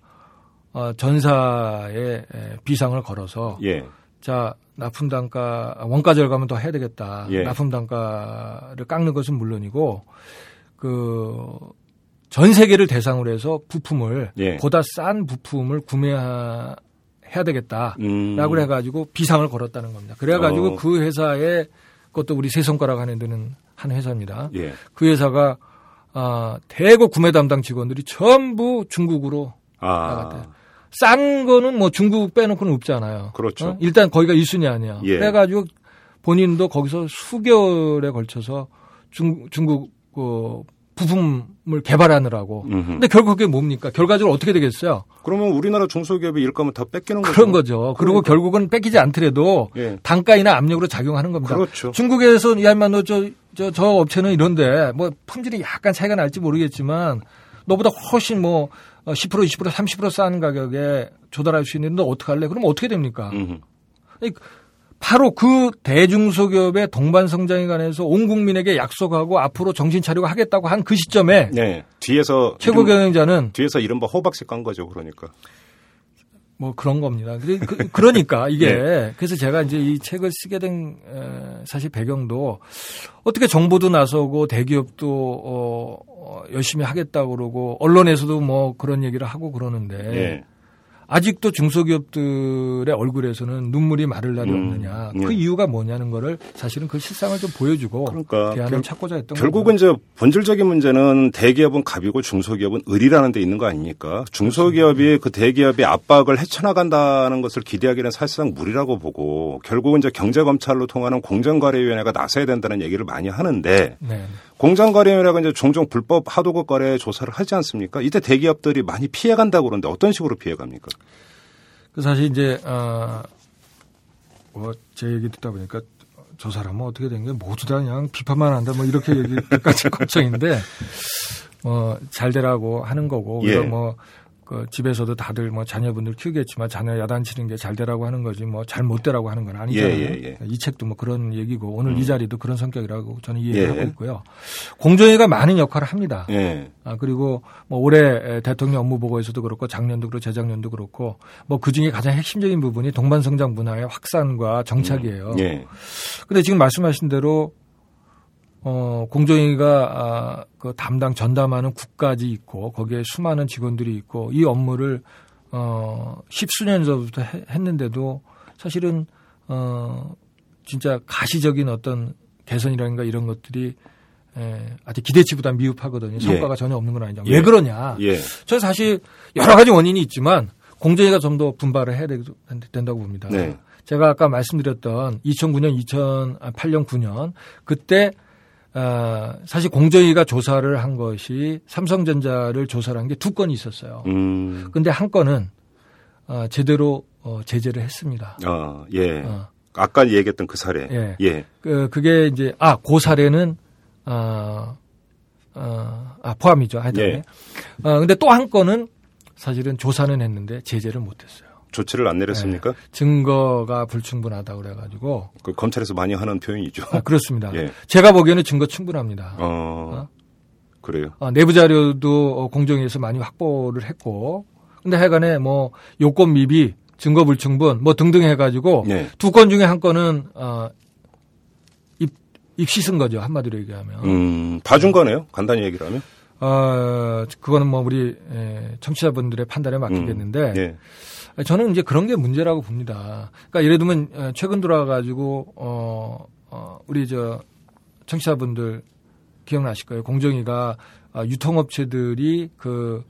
어, 전사에 에, 비상을 걸어서 예. 자 납품 단가 원가 절감은 더 해야 되겠다. 예. 납품 단가를 깎는 것은 물론이고 그 전 세계를 대상으로 해서 부품을 예. 보다 싼 부품을 구매해야 되겠다라고 음. 해가지고 비상을 걸었다는 겁니다. 그래가지고 어. 그 회사에 그것도 우리 세 손가락 안에 드는 한 회사입니다. 예. 그 회사가 아, 대거 구매 담당 직원들이 전부 중국으로 아. 나갔대요. 싼 거는 뭐 중국 빼놓고는 없잖아요. 그렇죠. 어? 일단 거기가 1순위 아니야. 예. 그래가지고 본인도 거기서 수개월에 걸쳐서 중, 중국 그 부품을 개발하느라고. 음흠. 근데 결국 그게 뭡니까? 결과적으로 어떻게 되겠어요? 그러면 우리나라 중소기업이 일감을 다 뺏기는 거죠. 그런 거죠. 그리고 그러니까. 결국은 뺏기지 않더라도 예. 단가이나 압력으로 작용하는 겁니다. 그렇죠. 중국에서 야만 너저 저, 저 업체는 이런데 뭐 품질이 약간 차이가 날지 모르겠지만 너보다 훨씬 뭐 10% 20% 30%싼 가격에 조달할 수 있는데 너 어떡할래? 그럼 어떻게 됩니까? 음흠. 바로 그 대중소기업의 동반 성장에 관해서 온 국민에게 약속하고 앞으로 정신 차리고 하겠다고 한 그 시점에 네. 뒤에서 최고 경영자는 뒤에서 이른바 호박씨 깐 거죠. 그러니까. 뭐 그런 겁니다. 그, 러니까 이게 네. 그래서 제가 이제 이 책을 쓰게 된 에, 사실 배경도 어떻게 정부도 나서고 대기업도 어, 어, 열심히 하겠다고 그러고 언론에서도 뭐 그런 얘기를 하고 그러는데 예. 아직도 중소기업들의 얼굴에서는 눈물이 마를 날이 음, 없느냐. 예. 그 이유가 뭐냐는 거를 사실은 그 실상을 좀 보여주고 그러니까 대안을 결- 찾고자 했던 결국은 거죠. 이제 본질적인 문제는 대기업은 갑이고 중소기업은 을이라는 데 있는 거 아닙니까? 중소기업이 그 대기업의 압박을 헤쳐나간다는 것을 기대하기는 사실상 무리라고 보고 결국은 이제 경제검찰로 통하는 공정거래위원회가 나서야 된다는 얘기를 많이 하는데 네. 공정거래위원회가 이제 종종 불법 하도급 거래 조사를 하지 않습니까? 이때 대기업들이 많이 피해 간다고 그러는데 어떤 식으로 피해 갑니까? 그 사실 이제 어뭐제 얘기 듣다 보니까 저 사람은 어떻게 된 게 모두 다 그냥 비판만 한다 뭐 이렇게 얘기까지 걱정인데 뭐잘 되라고 하는 거고 예. 그래서 뭐 그 집에서도 다들 뭐 자녀분들 키우겠지만 자녀 야단치는 게 잘 되라고 하는 거지 뭐 잘 못 되라고 하는 건 아니잖아요. 예, 예, 예. 이 책도 뭐 그런 얘기고 오늘 음. 이 자리도 그런 성격이라고 저는 이해하고 예. 있고요. 공정위가 많은 역할을 합니다. 예. 아, 그리고 뭐 올해 대통령 업무 보고에서도 그렇고 작년도 그렇고 재작년도 그렇고 뭐 그 중에 가장 핵심적인 부분이 동반성장 문화의 확산과 정착이에요. 예. 근데 지금 말씀하신 대로 어, 공정위가 아, 그 담당 전담하는 국가지 있고 거기에 수많은 직원들이 있고 이 업무를 어, 십수년 전부터 해- 했는데도 사실은 어, 진짜 가시적인 어떤 개선이라든가 이런 것들이 에, 아직 기대치보다 미흡하거든요. 성과가 전혀 없는 건 아니죠. 예. 왜 그러냐? 예. 저 사실 여러 가지 원인이 있지만 공정위가 좀 더 분발을 해야 되- 된다고 봅니다. 네. 제가 아까 말씀드렸던 2009년, 2008년, 9년 그때 어, 사실 공정위가 조사를 한 것이 삼성전자를 조사를 한 게 두 건이 있었어요. 음. 근데 한 건은 어, 제대로 어, 제재를 했습니다. 아, 예. 어. 아까 얘기했던 그 사례. 예. 예. 그, 그게 이제, 아, 그 사례는, 어, 어, 아, 포함이죠. 하여튼. 예. 어, 근데 또 한 건은 사실은 조사는 했는데 제재를 못 했어요. 조치를 안 내렸습니까? 증거가 불충분하다 그래가지고. 그 검찰에서 많이 하는 표현이죠. 아, 그렇습니다. 예. 제가 보기에는 증거 충분합니다. 어. 그래요. 어, 내부 자료도 어, 공정위에서 많이 확보를 했고. 근데 하여간에 뭐 요건 미비, 증거 불충분 뭐 등등 해가지고 예. 두건 중에 한 건은 어, 입, 입 씻은 거죠 한마디로 얘기하면. 음, 봐준 거네요. 간단히 얘기를 하면. 어, 그거는 뭐 우리 에, 청취자분들의 판단에 맡기겠는데 예. 저는 이제 그런 게 문제라고 봅니다. 그러니까 예를 들면 어, 최근 들어와가지고 어, 어, 우리 저 청취자분들 기억나실 거예요. 공정위가 아, 유통업체들이 그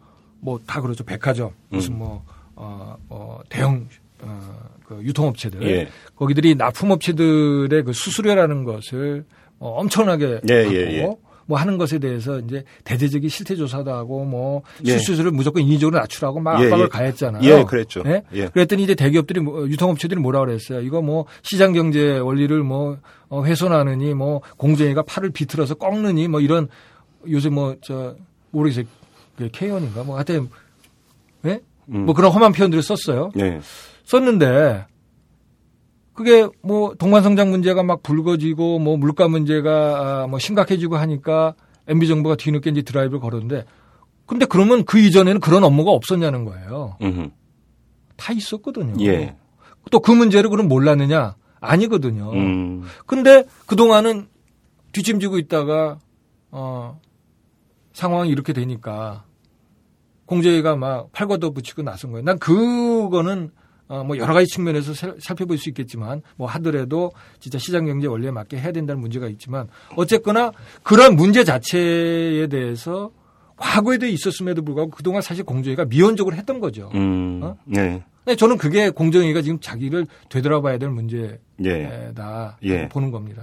뭐 다 그렇죠. 백화점 무슨 음. 뭐 어, 어, 대형 어, 그 유통업체들 예. 거기들이 납품업체들의 그 수수료라는 것을 어, 엄청나게 예, 받고 예, 예. 뭐 하는 것에 대해서 이제 대대적인 실태 조사도 하고 뭐 예. 수수료를 무조건 인위적으로 낮추라고 막 예, 압박을 예. 가했잖아요. 예, 그랬죠. 예? 예. 그랬더니 이제 대기업들이 뭐, 유통업체들이 뭐라 그랬어요. 이거 뭐 시장 경제 원리를 뭐 어, 훼손하느니 뭐 공정위가 팔을 비틀어서 꺾느니 뭐 이런 요새 뭐 저 모르겠어요. 그 K원인가 뭐 하여튼 예? 음. 뭐 그런 험한 표현들을 썼어요. 예. 썼는데 그게 뭐 동반성장 문제가 막 불거지고 뭐 물가 문제가 아, 뭐 심각해지고 하니까 MB 정부가 뒤늦게 이제 드라이브를 걸었는데 근데 그러면 그 이전에는 그런 업무가 없었냐는 거예요. 음. 다 있었거든요. 예. 또그 문제를 그럼 몰랐느냐? 아니거든요. 음. 근데 그동안은 뒷짐지고 있다가 어 상황이 이렇게 되니까 공제위가 막 팔걷어 붙이고 나선 거예요. 난 그거는 어뭐 여러 가지 측면에서 살- 살펴볼 수 있겠지만 뭐 하더라도 진짜 시장 경제 원리에 맞게 해야 된다는 문제가 있지만 어쨌거나 그런 문제 자체에 대해서 과거에도 있었음에도 불구하고 그동안 사실 공정위가 미온적으로 했던 거죠. 음. 어? 네. 근데 저는 그게 공정위가 지금 자기를 되돌아봐야 될 문제다 예. 예. 보는 겁니다.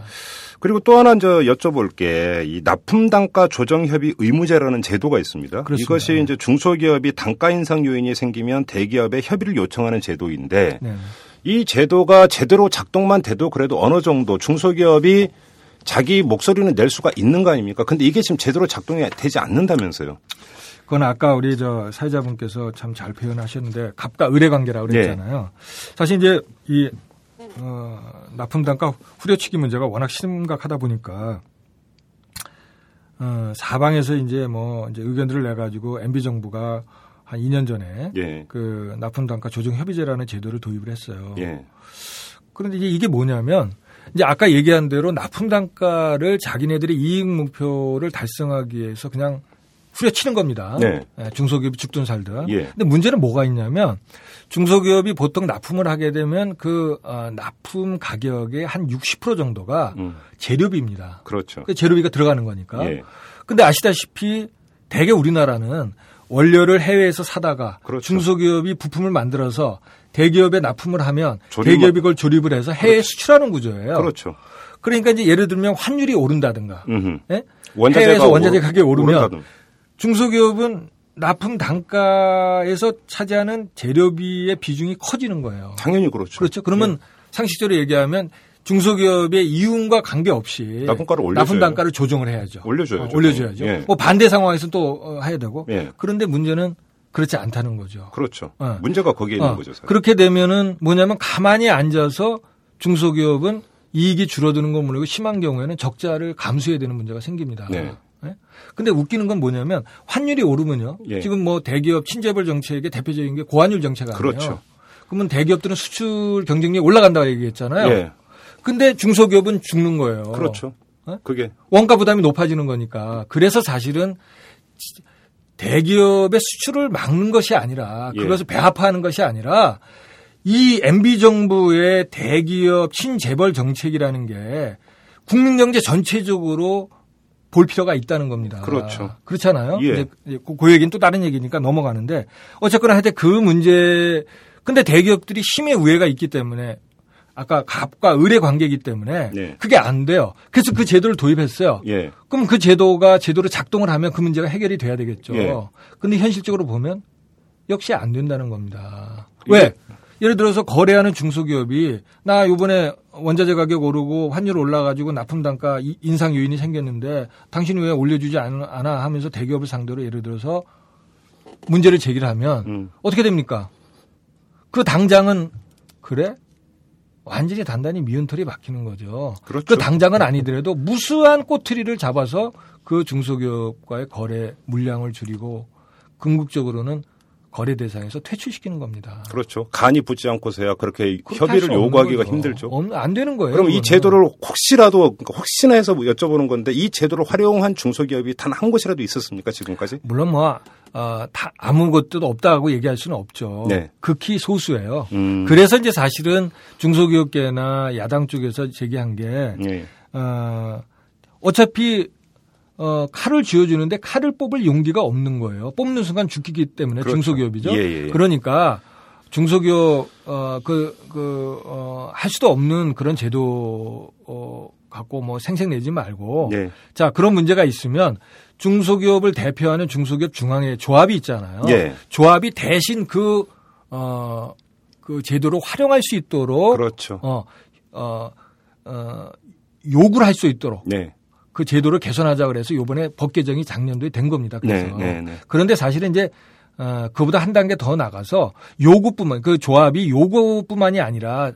그리고 또 하나 저 여쭤볼 게 이 납품 단가 조정 협의 의무제라는 제도가 있습니다. 그렇습니다. 이것이 이제 중소기업이 단가 인상 요인이 생기면 대기업에 협의를 요청하는 제도인데 네. 이 제도가 제대로 작동만 돼도 그래도 어느 정도 중소기업이 자기 목소리는 낼 수가 있는 거 아닙니까? 근데 이게 지금 제대로 작동이 되지 않는다면서요. 그건 아까 우리 저 사회자분께서 참 잘 표현하셨는데 갑과 을의 관계라고 그랬잖아요. 사실 이제 이 어, 납품 단가 후려치기 문제가 워낙 심각하다 보니까 어, 사방에서 이제 뭐 이제 의견들을 내 가지고 MB 정부가 한 2년 전에 예. 그 납품 단가 조정 협의제라는 제도를 도입을 했어요. 예. 그런데 이제 이게 뭐냐면 이제 아까 얘기한 대로 납품 단가를 자기네들의 이익 목표를 달성하기 위해서 그냥 후려치는 겁니다. 네. 예, 중소기업이 죽든 살든. 예. 근데 문제는 뭐가 있냐면 중소기업이 보통 납품을 하게 되면 그 어, 납품 가격의 한 60% 정도가 음. 재료비입니다. 그렇죠. 그 재료비가 들어가는 거니까. 예. 근데 아시다시피 대개 우리나라는 원료를 해외에서 사다가 그렇죠. 중소기업이 부품을 만들어서 대기업에 납품을 하면 조립만- 대기업이 그걸 조립을 해서 해외에 수출하는 구조예요. 그렇죠. 그러니까 이제 예를 들면 환율이 오른다든가. 예? 원자재가 해외에서 원자재 가격이 오르면 오른다든. 중소기업은 납품 단가에서 차지하는 재료비의 비중이 커지는 거예요. 당연히 그렇죠. 그렇죠. 그러면 상식적으로 얘기하면 중소기업의 이윤과 관계없이 납품가를 올려줘요. 납품 단가를 조정을 해야죠. 올려줘야죠. 어, 올려줘야죠. 예. 뭐 반대 상황에서는 또 어, 해야 되고. 예. 그런데 문제는 그렇지 않다는 거죠. 그렇죠. 어. 문제가 거기에 있는 어, 거죠. 사실. 그렇게 되면은 뭐냐면 가만히 앉아서 중소기업은 이익이 줄어드는 건 물론이고 심한 경우에는 적자를 감수해야 되는 문제가 생깁니다. 네. 예? 근데 웃기는 건 뭐냐면 환율이 오르면요. 예. 지금 뭐 대기업 친재벌 정책의 대표적인 게 고환율 정책 아니에요. 그렇죠. 그러면 대기업들은 수출 경쟁력이 올라간다고 얘기했잖아요. 예. 근데 중소기업은 죽는 거예요. 그렇죠. 어? 그게 원가 부담이 높아지는 거니까. 그래서 사실은 대기업의 수출을 막는 것이 아니라 예. 그것을 배합화하는 것이 아니라 이 MB 정부의 대기업 친재벌 정책이라는 게 국민 경제 전체적으로 볼 필요가 있다는 겁니다. 그렇죠. 그렇잖아요. 예. 이제 그, 그 얘기는 또 다른 얘기니까 넘어가는데 어쨌거나 하여튼 그 문제 근데 대기업들이 힘의 우회가 있기 때문에 아까 갑과 을의 관계이기 때문에 네. 그게 안 돼요. 그래서 그 제도를 도입했어요. 예. 그럼 그 제도가 제도로 작동을 하면 그 문제가 해결이 돼야 되겠죠. 예. 근데 현실적으로 보면 역시 안 된다는 겁니다. 왜? 예를 들어서 거래하는 중소기업이 나 요번에 원자재 가격 오르고 환율 올라가지고 납품 단가 이- 인상 요인이 생겼는데 당신이 왜 올려주지 않- 않아 하면서 대기업을 상대로 예를 들어서 문제를 제기를 하면 음. 어떻게 됩니까? 그 당장은 그래? 완전히 단단히 미운털이 박히는 거죠. 그렇죠. 그 당장은 아니더라도 무수한 꼬투리를 잡아서 그 중소기업과의 거래 물량을 줄이고 궁극적으로는 거래 대상에서 퇴출시키는 겁니다. 그렇죠. 간이 붙지 않고서야 그렇게 협의를 요구하기가 거죠. 힘들죠. 없- 안 되는 거예요. 그럼 이 그거는. 제도를 혹시라도 그러니까 혹시나 해서 여쭤보는 건데 이 제도를 활용한 중소기업이 단 한 곳이라도 있었습니까 지금까지? 물론 뭐 어, 다 아무것도 없다고 얘기할 수는 없죠. 네. 극히 소수예요. 음. 그래서 이제 사실은 중소기업계나 야당 쪽에서 제기한 게 예. 어, 어차피 어, 칼을 쥐어주는데 칼을 뽑을 용기가 없는 거예요. 뽑는 순간 죽기 때문에 그렇죠. 중소기업이죠. 예, 예, 예. 그러니까 중소기업 어그그 그, 어, 할 수도 없는 그런 제도 어 갖고 뭐 생색내지 말고 예. 자 그런 문제가 있으면 중소기업을 대표하는 중소기업 중앙회 조합이 있잖아요. 예. 조합이 대신 그 어, 그 제도를 활용할 수 있도록 그렇죠. 어, 어, 어, 요구를 할 수 있도록 네. 그 제도를 개선하자 그래서 요번에 법 개정이 작년도에 된 겁니다. 그래서. 네, 네, 네. 그런데 사실은 이제 어, 그보다 한 단계 더 나가서 요구뿐만 그 조합이 요구뿐만이 아니라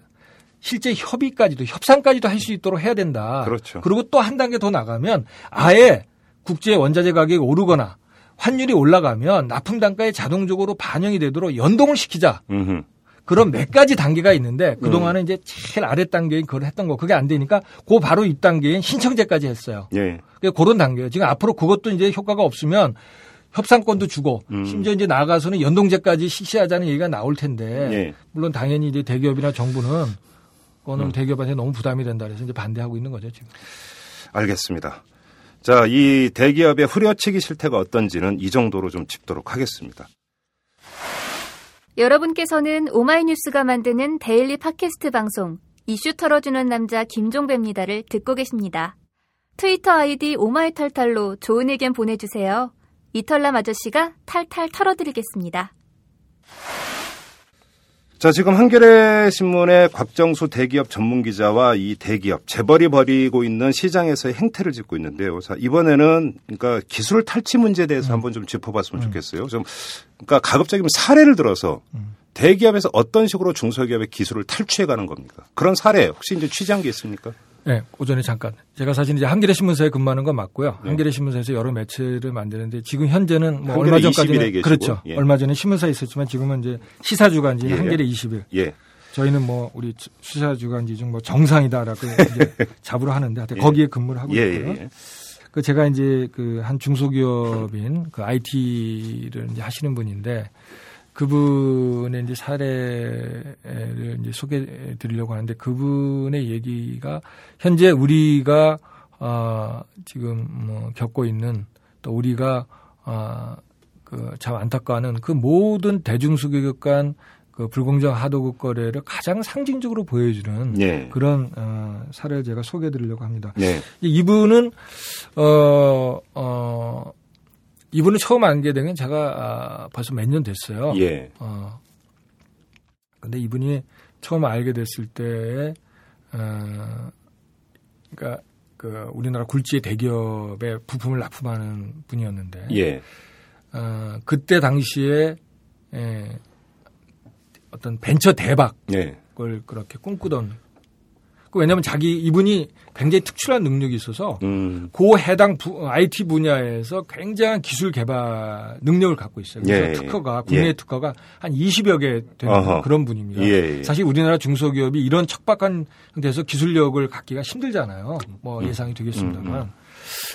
실제 협의까지도 협상까지도 할 수 있도록 해야 된다. 그렇죠. 그리고 또 한 단계 더 나가면 아예 국제 원자재 가격이 오르거나 환율이 올라가면 납품 단가에 자동적으로 반영이 되도록 연동을 시키자. 음흠. 그런 몇 가지 단계가 있는데 음. 그동안은 이제 제일 아래 단계인 그걸 했던 거 그게 안 되니까 그 바로 이 단계인 신청제까지 했어요. 예. 그 그런 단계예요. 지금 앞으로 그것도 이제 효과가 없으면 협상권도 주고 음. 심지어 이제 나아가서는 연동제까지 실시하자는 얘기가 나올 텐데 예. 물론 당연히 이제 대기업이나 정부는 그거는 음. 대기업한테 너무 부담이 된다 그래서 이제 반대하고 있는 거죠 지금. 알겠습니다. 자, 이 대기업의 후려치기 실태가 어떤지는 이 정도로 좀 짚도록 하겠습니다. 여러분께서는 오마이뉴스가 만드는 daily 팟캐스트 방송 이슈 털어주는 남자 김종배입니다를 듣고 계십니다. 트위터 아이디 오마이털털로 좋은 의견 보내주세요. 이털남 아저씨가 탈탈 털어드리겠습니다. 자, 지금 한겨레 신문의 곽정수 대기업 전문 기자와 이 대기업 재벌이 벌이고 있는 시장에서의 행태를 짚고 있는데요. 자, 이번에는 그러니까 기술 탈취 문제에 대해서 한번 좀 짚어봤으면 좋겠어요. 좀 그러니까 가급적이면 사례를 들어서 대기업에서 어떤 식으로 중소기업의 기술을 탈취해 가는 겁니까? 그런 사례 혹시 이제 취재한 게 있습니까? 네, 오전에 잠깐. 제가 사실 이제 한겨레 신문사에 근무하는 건 맞고요. 네. 한겨레 신문사에서 여러 매체를 만드는데 지금 현재는 뭐 얼마 20일 에 전까지는 그렇죠. 예. 얼마 전에 신문사에 있었지만 지금은 이제 시사 주간지 예, 예. 한겨레 20일. 예. 저희는 뭐 우리 시사 주간지 중 뭐 정상이다라고 이제 잡으러 하는데 하여튼 예. 거기에 근무를 하고 예, 있고요. 그 제가 이제 그 한 중소기업인 그 IT를 이제 하시는 분인데 그분의 이제 사례를 이제 소개해 드리려고 하는데 그분의 얘기가 현재 우리가 어 지금 뭐 겪고 있는 또 우리가 어그참 안타까워하는 그 모든 대중소기업 간그 불공정 하도급 거래를 가장 상징적으로 보여주는 예. 그런 어, 사례를 제가 소개해 드리려고 합니다. 네. 이분은 어, 어, 이분은 처음 알게 된 건 제가 아, 벌써 몇 년 됐어요. 예. 어, 근데 이분이 처음 알게 됐을 때, 어, 그러니까 그 우리나라 굴지의 대기업에 부품을 납품하는 분이었는데, 예. 어, 그때 당시에 예, 어떤 벤처 대박 예. 을 그렇게 꿈꾸던 그 왜냐하면 자기 이분이 굉장히 특출한 능력이 있어서 음. 그 해당 부, IT 분야에서 굉장한 기술 개발 능력을 갖고 있어요. 그래서 예, 특허가 국내 예. 특허가 한 20여 개 되는 어허. 그런 분입니다. 예, 예. 사실 우리나라 중소기업이 이런 척박한 데서 기술력을 갖기가 힘들잖아요. 뭐 예상이 되겠습니다만. 음, 음.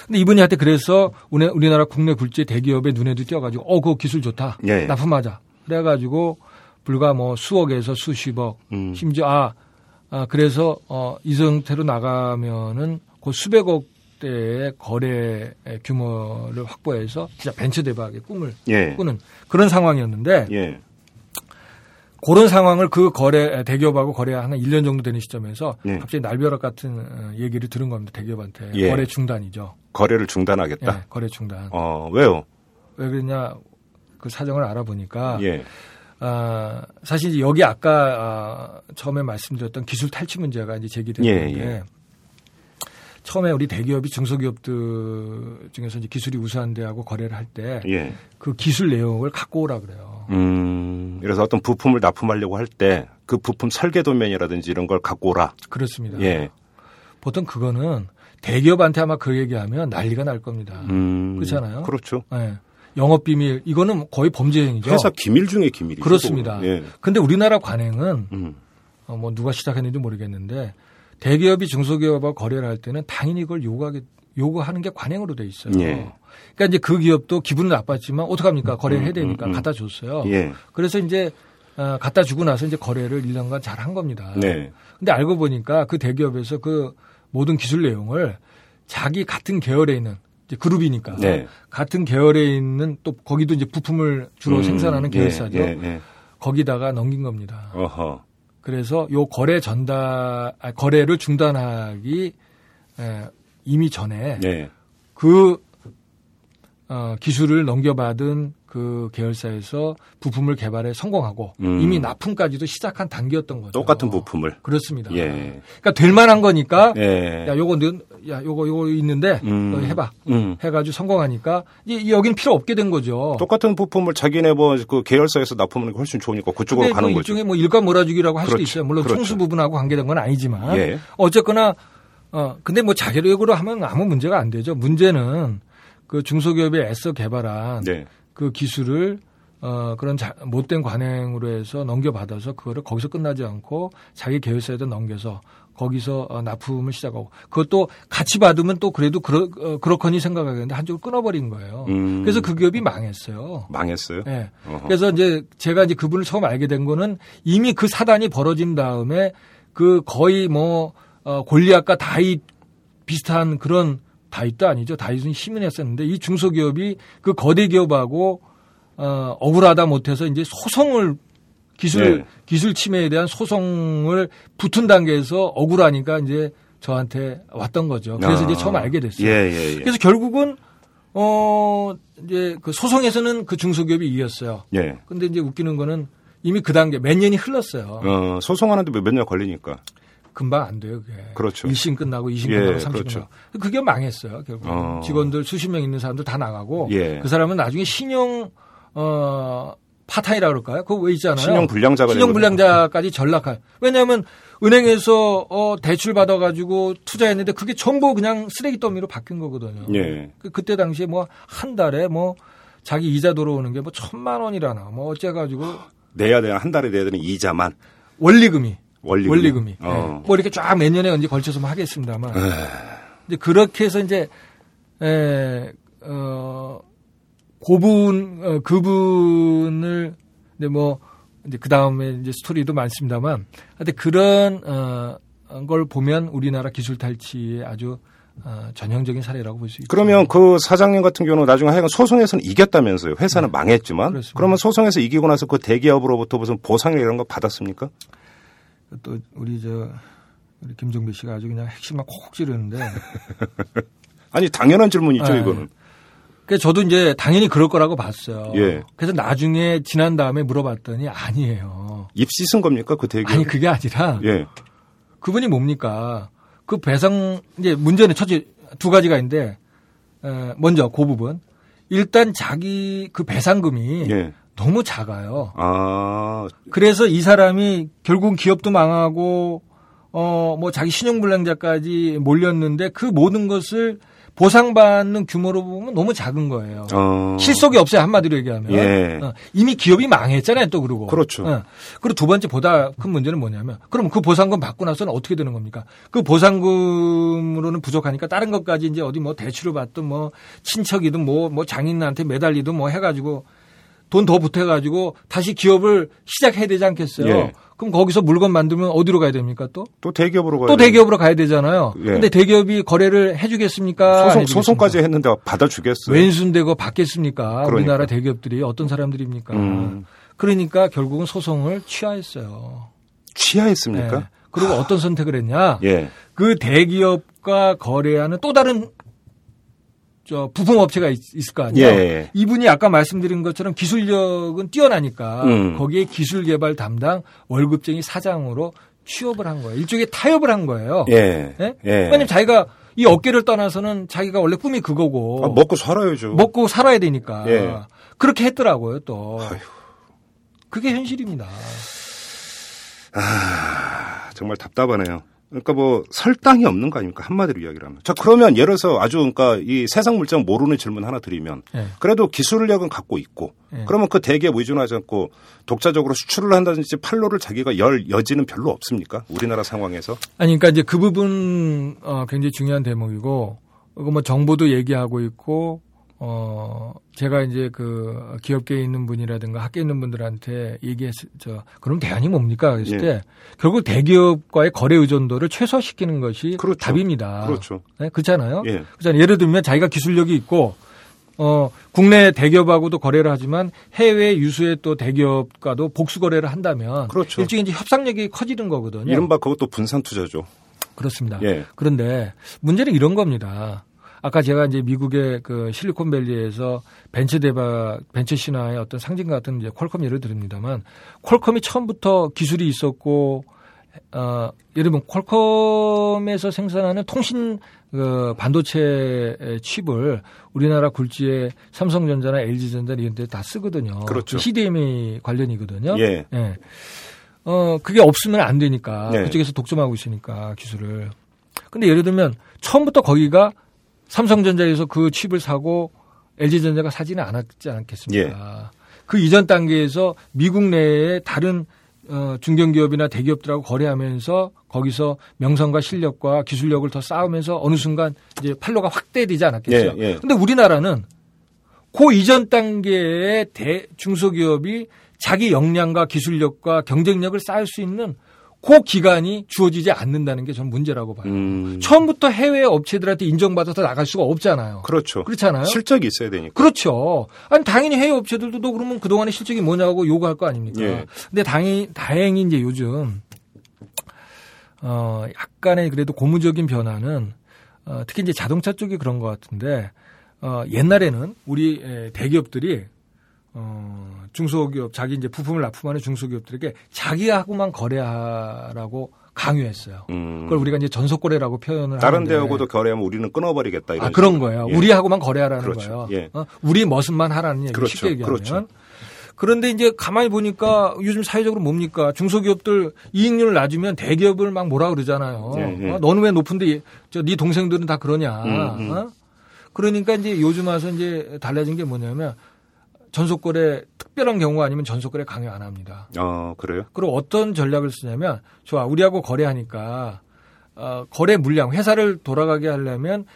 근데 이분이 한테 그래서 우리- 우리나라 국내 굴지 대기업의 눈에도 띄어가지고 어, 그거 기술 좋다. 예. 납품하자. 그래가지고 불과 뭐 수억에서 수십억 음. 심지어 아, 아 그래서 어, 이 상태로 나가면은 그 수백억 대의 거래 규모를 확보해서 진짜 벤처 대박의 꿈을 예. 꾸는 그런 상황이었는데 예. 그런 상황을 그 거래 대기업하고 거래한 1년 정도 되는 시점에서 예. 갑자기 날벼락 같은 어, 얘기를 들은 겁니다. 대기업한테 예. 거래 중단이죠. 거래를 중단하겠다. 예, 거래 중단. 어, 왜요? 왜 그러냐 그 사정을 알아보니까 예. 아, 사실 여기 아까 아, 처음에 말씀드렸던 기술 탈취 문제가 이제 제기됐는데 예, 예. 처음에 우리 대기업이 중소기업들 중에서 이제 기술이 우수한 데하고 거래를 할 때그 예. 기술 내용을 갖고 오라 그래요. 음, 그래서 어떤 부품을 납품하려고 할 때 그 부품 설계 도면이라든지 이런 걸 갖고 오라. 그렇습니다. 예. 보통 그거는 대기업한테 아마 그 얘기하면 난리가 날 겁니다. 음. 그렇잖아요. 그렇죠. 예. 영업 비밀 이거는 거의 범죄 행위죠. 회사 기밀 중에 기밀이죠. 그렇습니다. 예. 근데 우리나라 관행은 음. 어, 뭐 누가 시작했는지 모르겠는데 대기업이 중소기업하고 거래를 할 때는 당연히 이걸 요구하게 요구하는 게 관행으로 돼 있어요. 예. 그러니까 이제 그 기업도 기분은 나빴지만 어떡합니까? 거래를 해야 음, 되니까 음, 음. 갖다 줬어요. 예. 그래서 이제 어, 갖다 주고 나서 이제 거래를 1년간 잘 한 겁니다. 네. 근데 알고 보니까 그 대기업에서 그 모든 기술 내용을 자기 같은 계열에 있는 그룹이니까 네. 같은 계열에 있는 또 거기도 이제 부품을 주로 음, 생산하는 계열사죠. 예, 예, 예. 거기다가 넘긴 겁니다. 어허. 그래서 요 거래 전달 아, 거래를 중단하기 에, 이미 전에 네. 그 어, 기술을 넘겨받은 그 계열사에서 부품을 개발에 성공하고 음. 이미 납품까지도 시작한 단계였던 거죠. 똑같은 부품을. 그렇습니다. 예. 그러니까 될 만한 거니까 예. 야 요거 는- 야 요거 요거 있는데 음. 너 해봐 음. 해가지고 성공하니까 이 여긴 필요 없게 된 거죠. 똑같은 부품을 자기네 뭐그 계열사에서 납품하는 게 훨씬 좋으니까 그쪽으로 근데 가는 뭐 거죠. 일종의 뭐 일감 몰아주기라고 할 수도 그렇죠. 있어요. 물론 그렇죠. 총수 부분하고 관계된 건 아니지만 예. 어쨌거나 어 근데 뭐 자기력으로 하면 아무 문제가 안 되죠. 문제는 그 중소기업이 애써 개발한 네. 그 기술을 어 그런 자, 못된 관행으로 해서 넘겨받아서 그거를 거기서 끝나지 않고 자기 계열사에다 넘겨서 거기서 어, 납품을 시작하고 그것도 같이 받으면 또 그래도 그러, 어, 그렇거니 생각하겠는데 한쪽을 끊어버린 거예요. 음. 그래서 그 기업이 망했어요. 망했어요. 예. 어허. 그래서 이제 제가 이제 그분을 처음 알게 된 거는 이미 그 사단이 벌어진 다음에 그 거의 뭐 어, 골리앗과 다윗 비슷한 그런 다윗도 아니죠. 다윗은 힘은 했었는데 이 중소기업이 그 거대 기업하고 어, 억울하다 못해서 이제 소송을 기술 네. 기술 침해에 대한 소송을 붙은 단계에서 억울하니까 이제 저한테 왔던 거죠. 그래서 아. 이제 처음 알게 됐어요. 예, 예, 예. 그래서 결국은 어 이제 그 소송에서는 그 중소기업이 이겼어요. 예. 근데 이제 웃기는 거는 이미 그 단계 몇 년이 흘렀어요. 어, 소송하는데 몇 년 걸리니까. 금방 안 돼요, 그게. 그렇죠. 1심 끝나고 2심 예, 끝나고 3심 그렇죠. 끝나고. 그게 망했어요, 결국. 어. 직원들 수십 명 있는 사람들 다 나가고 예. 그 사람은 나중에 신용 어 파타이라 그럴까요? 그거 왜 있잖아요. 신용 불량자가 신용 불량자까지 전락할. 왜냐하면 은행에서 어 대출 받아 가지고 투자했는데 그게 전부 그냥 쓰레기 더미로 바뀐 거거든요. 예. 그- 그때 당시에 뭐 한 달에 뭐 자기 이자 들어오는 게 뭐 천만 원이라나 뭐 어째 가지고 내야 되는 한 달에 내야 되는 이자만 원리금이 원리금이. 원리금이. 어. 예. 뭐 이렇게 쫙 몇 년에 언제 걸쳐서 뭐 하겠습니다만. 이제 그렇게 해서 이제, 에, 어, 고분, 어, 그분을, 이제 뭐, 이제 그 다음에 이제 스토리도 많습니다만, 하여튼 그런, 어, 걸 보면 우리나라 기술 탈취의 아주, 어, 전형적인 사례라고 볼 수 있죠. 그러면 그 사장님 같은 경우는 나중에 하여간 소송에서는 이겼다면서요. 회사는 망했지만. 네. 그렇습니다. 그러면 소송에서 이기고 나서 그 대기업으로부터 무슨 보상 이런 거 받았습니까? 또 우리 저, 우리 김종배 씨가 아주 그냥 핵심만 콕 찌르는데, 아니 당연한 질문이죠 네. 이거는. 저도 이제 당연히 그럴 거라고 봤어요. 예. 그래서 나중에 지난 다음에 물어봤더니 아니에요. 입 씻은 겁니까 그 대기업? 아니 그게 아니라 예. 그분이 뭡니까? 그 배상 이제 문제는 첫째 두 가지가 있는데 에, 먼저 그 부분 일단 자기 그 배상금이 예. 너무 작아요. 아, 그래서 이 사람이 결국 기업도 망하고 어 뭐 자기 신용불량자까지 몰렸는데 그 모든 것을 보상받는 규모로 보면 너무 작은 거예요. 어. 실속이 없어요 한마디로 얘기하면 예. 어, 이미 기업이 망했잖아요 또 그러고 그렇죠. 어. 그리고 두 번째 보다 큰 문제는 뭐냐면 그럼 그 보상금 받고 나서는 어떻게 되는 겁니까 그 보상금으로는 부족하니까 다른 것까지 이제 어디 뭐 대출을 받든 뭐 친척이든 뭐뭐 장인한테 매달리든 뭐 해가지고 돈 더 보태가지고 다시 기업을 시작해야 되지 않겠어요 예. 그럼 거기서 물건 만들면 어디로 가야 됩니까 또? 또 대기업으로 가야 또. 대기업으로 가야 되잖아요. 예. 근데 대기업이 거래를 해주겠습니까? 안 소송 해주겠습니까? 소송까지 했는데 받아주겠어요. 왼순대고 받겠습니까? 그러니까. 우리나라 대기업들이 어떤 사람들입니까? 음. 그러니까 결국은 소송을 취하했어요. 취하했습니까? 네. 그리고 어떤 선택을 했냐? 예. 그 대기업과 거래하는 또 다른 저 부품 업체가 있, 을거 아니에요. 예. 이분이 아까 말씀드린 것처럼 기술력은 뛰어나니까 음. 거기에 기술 개발 담당 월급쟁이 사장으로 취업을 한 거예요. 일종의 타협을 한 거예요. 예. 예? 예. 왜냐면 자기가 이 어깨를 떠나서는 자기가 원래 꿈이 그거고 아, 먹고 살아야죠. 먹고 살아야 되니까 예. 그렇게 했더라고요. 또 아휴. 그게 현실입니다. 아, 정말 답답하네요. 그러니까 뭐 설당이 없는 거 아닙니까? 한마디로 이야기를 하면. 자, 그러면 예를 들어서 아주 그러니까 이 세상 물정 모르는 질문 하나 드리면 예. 그래도 기술력은 갖고 있고 예. 그러면 그 대기업 의존하지 않고 독자적으로 수출을 한다든지 판로를 자기가 열 여지는 별로 없습니까? 우리나라 상황에서. 아니, 그러니까 이제 그 부분 어, 굉장히 중요한 대목이고, 이거 뭐 정부도 얘기하고 있고, 어, 제가 이제 그 기업계에 있는 분이라든가 학계에 있는 분들한테 얘기했을, 저, 그럼 대안이 뭡니까? 그랬을 예. 때, 결국 대기업과의 거래 의존도를 최소화시키는 것이 그렇죠. 답입니다. 그렇죠. 네, 그렇잖아요? 예. 그렇잖아요. 예를 들면 자기가 기술력이 있고, 어, 국내 대기업하고도 거래를 하지만 해외 유수의 또 대기업과도 복수 거래를 한다면 그렇죠. 일종의 이제 협상력이 커지는 거거든요. 이른바 그것도 분산 투자죠. 그렇습니다. 예. 그런데 문제는 이런 겁니다. 아까 제가 이제 미국의 그 실리콘밸리에서 벤처 대박, 벤처 신화의 어떤 상징 같은 이제 퀄컴 예를 드립니다만 퀄컴이 처음부터 기술이 있었고 어, 예를 들면 퀄컴에서 생산하는 통신 그 반도체 칩을 우리나라 굴지의 삼성전자나 LG전자 이런 데 다 쓰거든요. 그렇죠. 그 CDMA 관련이거든요. 예. 어, 그게 없으면 안 되니까. 네. 그쪽에서 독점하고 있으니까 기술을. 근데 예를 들면 처음부터 거기가 삼성전자에서 그 칩을 사고 LG전자가 사지는 않았지 않겠습니까? 그 이전 단계에서 미국 내에 다른 어, 중견기업이나 대기업들하고 거래하면서 거기서 명성과 실력과 기술력을 더 쌓으면서 어느 순간 이제 판로가 확대되지 않았겠어요. 예, 예. 근데 우리나라는 그 이전 단계의 대 중소기업이 자기 역량과 기술력과 경쟁력을 쌓을 수 있는 그 기간이 주어지지 않는다는 게 저는 문제라고 봐요. 음. 처음부터 해외 업체들한테 인정받아서 나갈 수가 없잖아요. 그렇죠. 그렇잖아요. 실적이 있어야 되니까. 그렇죠. 아니 당연히 해외 업체들도 너 그러면 그동안의 실적이 뭐냐고 요구할 거 아닙니까? 예. 근데 당연히 다행히 이제 요즘 어 약간의 그래도 고무적인 변화는 어 특히 이제 자동차 쪽이 그런 것 같은데 어 옛날에는 우리 에, 대기업들이 어 중소기업 자기 이제 부품을 납품하는 중소기업들에게 자기하고만 거래하라고 강요했어요. 음. 그걸 우리가 이제 전속거래라고 표현을 다른 하는데 데하고도 거래하면 우리는 끊어버리겠다 이런. 아, 그런 식으로. 거예요. 예. 우리하고만 거래하라는 그렇죠. 거예요. 예. 어? 우리 머슴만 하라는 얘기 그렇죠. 쉽게 얘기하면. 그렇죠. 그런데 이제 가만히 보니까 요즘 사회적으로 뭡니까? 중소기업들 이익률을 낮으면 대기업을 막 뭐라 그러잖아요. 예, 예. 어? 너는 왜 높은데 저네 동생들은 다 그러냐? 음, 음. 어? 그러니까 이제 요즘 와서 이제 달라진 게 뭐냐면 전속거래 특별한 경우 아니면 전속거래 강요 안 합니다. 어 그래요? 그리고 어떤 전략을 쓰냐면 좋아 우리하고 거래하니까 어, 거래 물량 회사를 돌아가게 하려면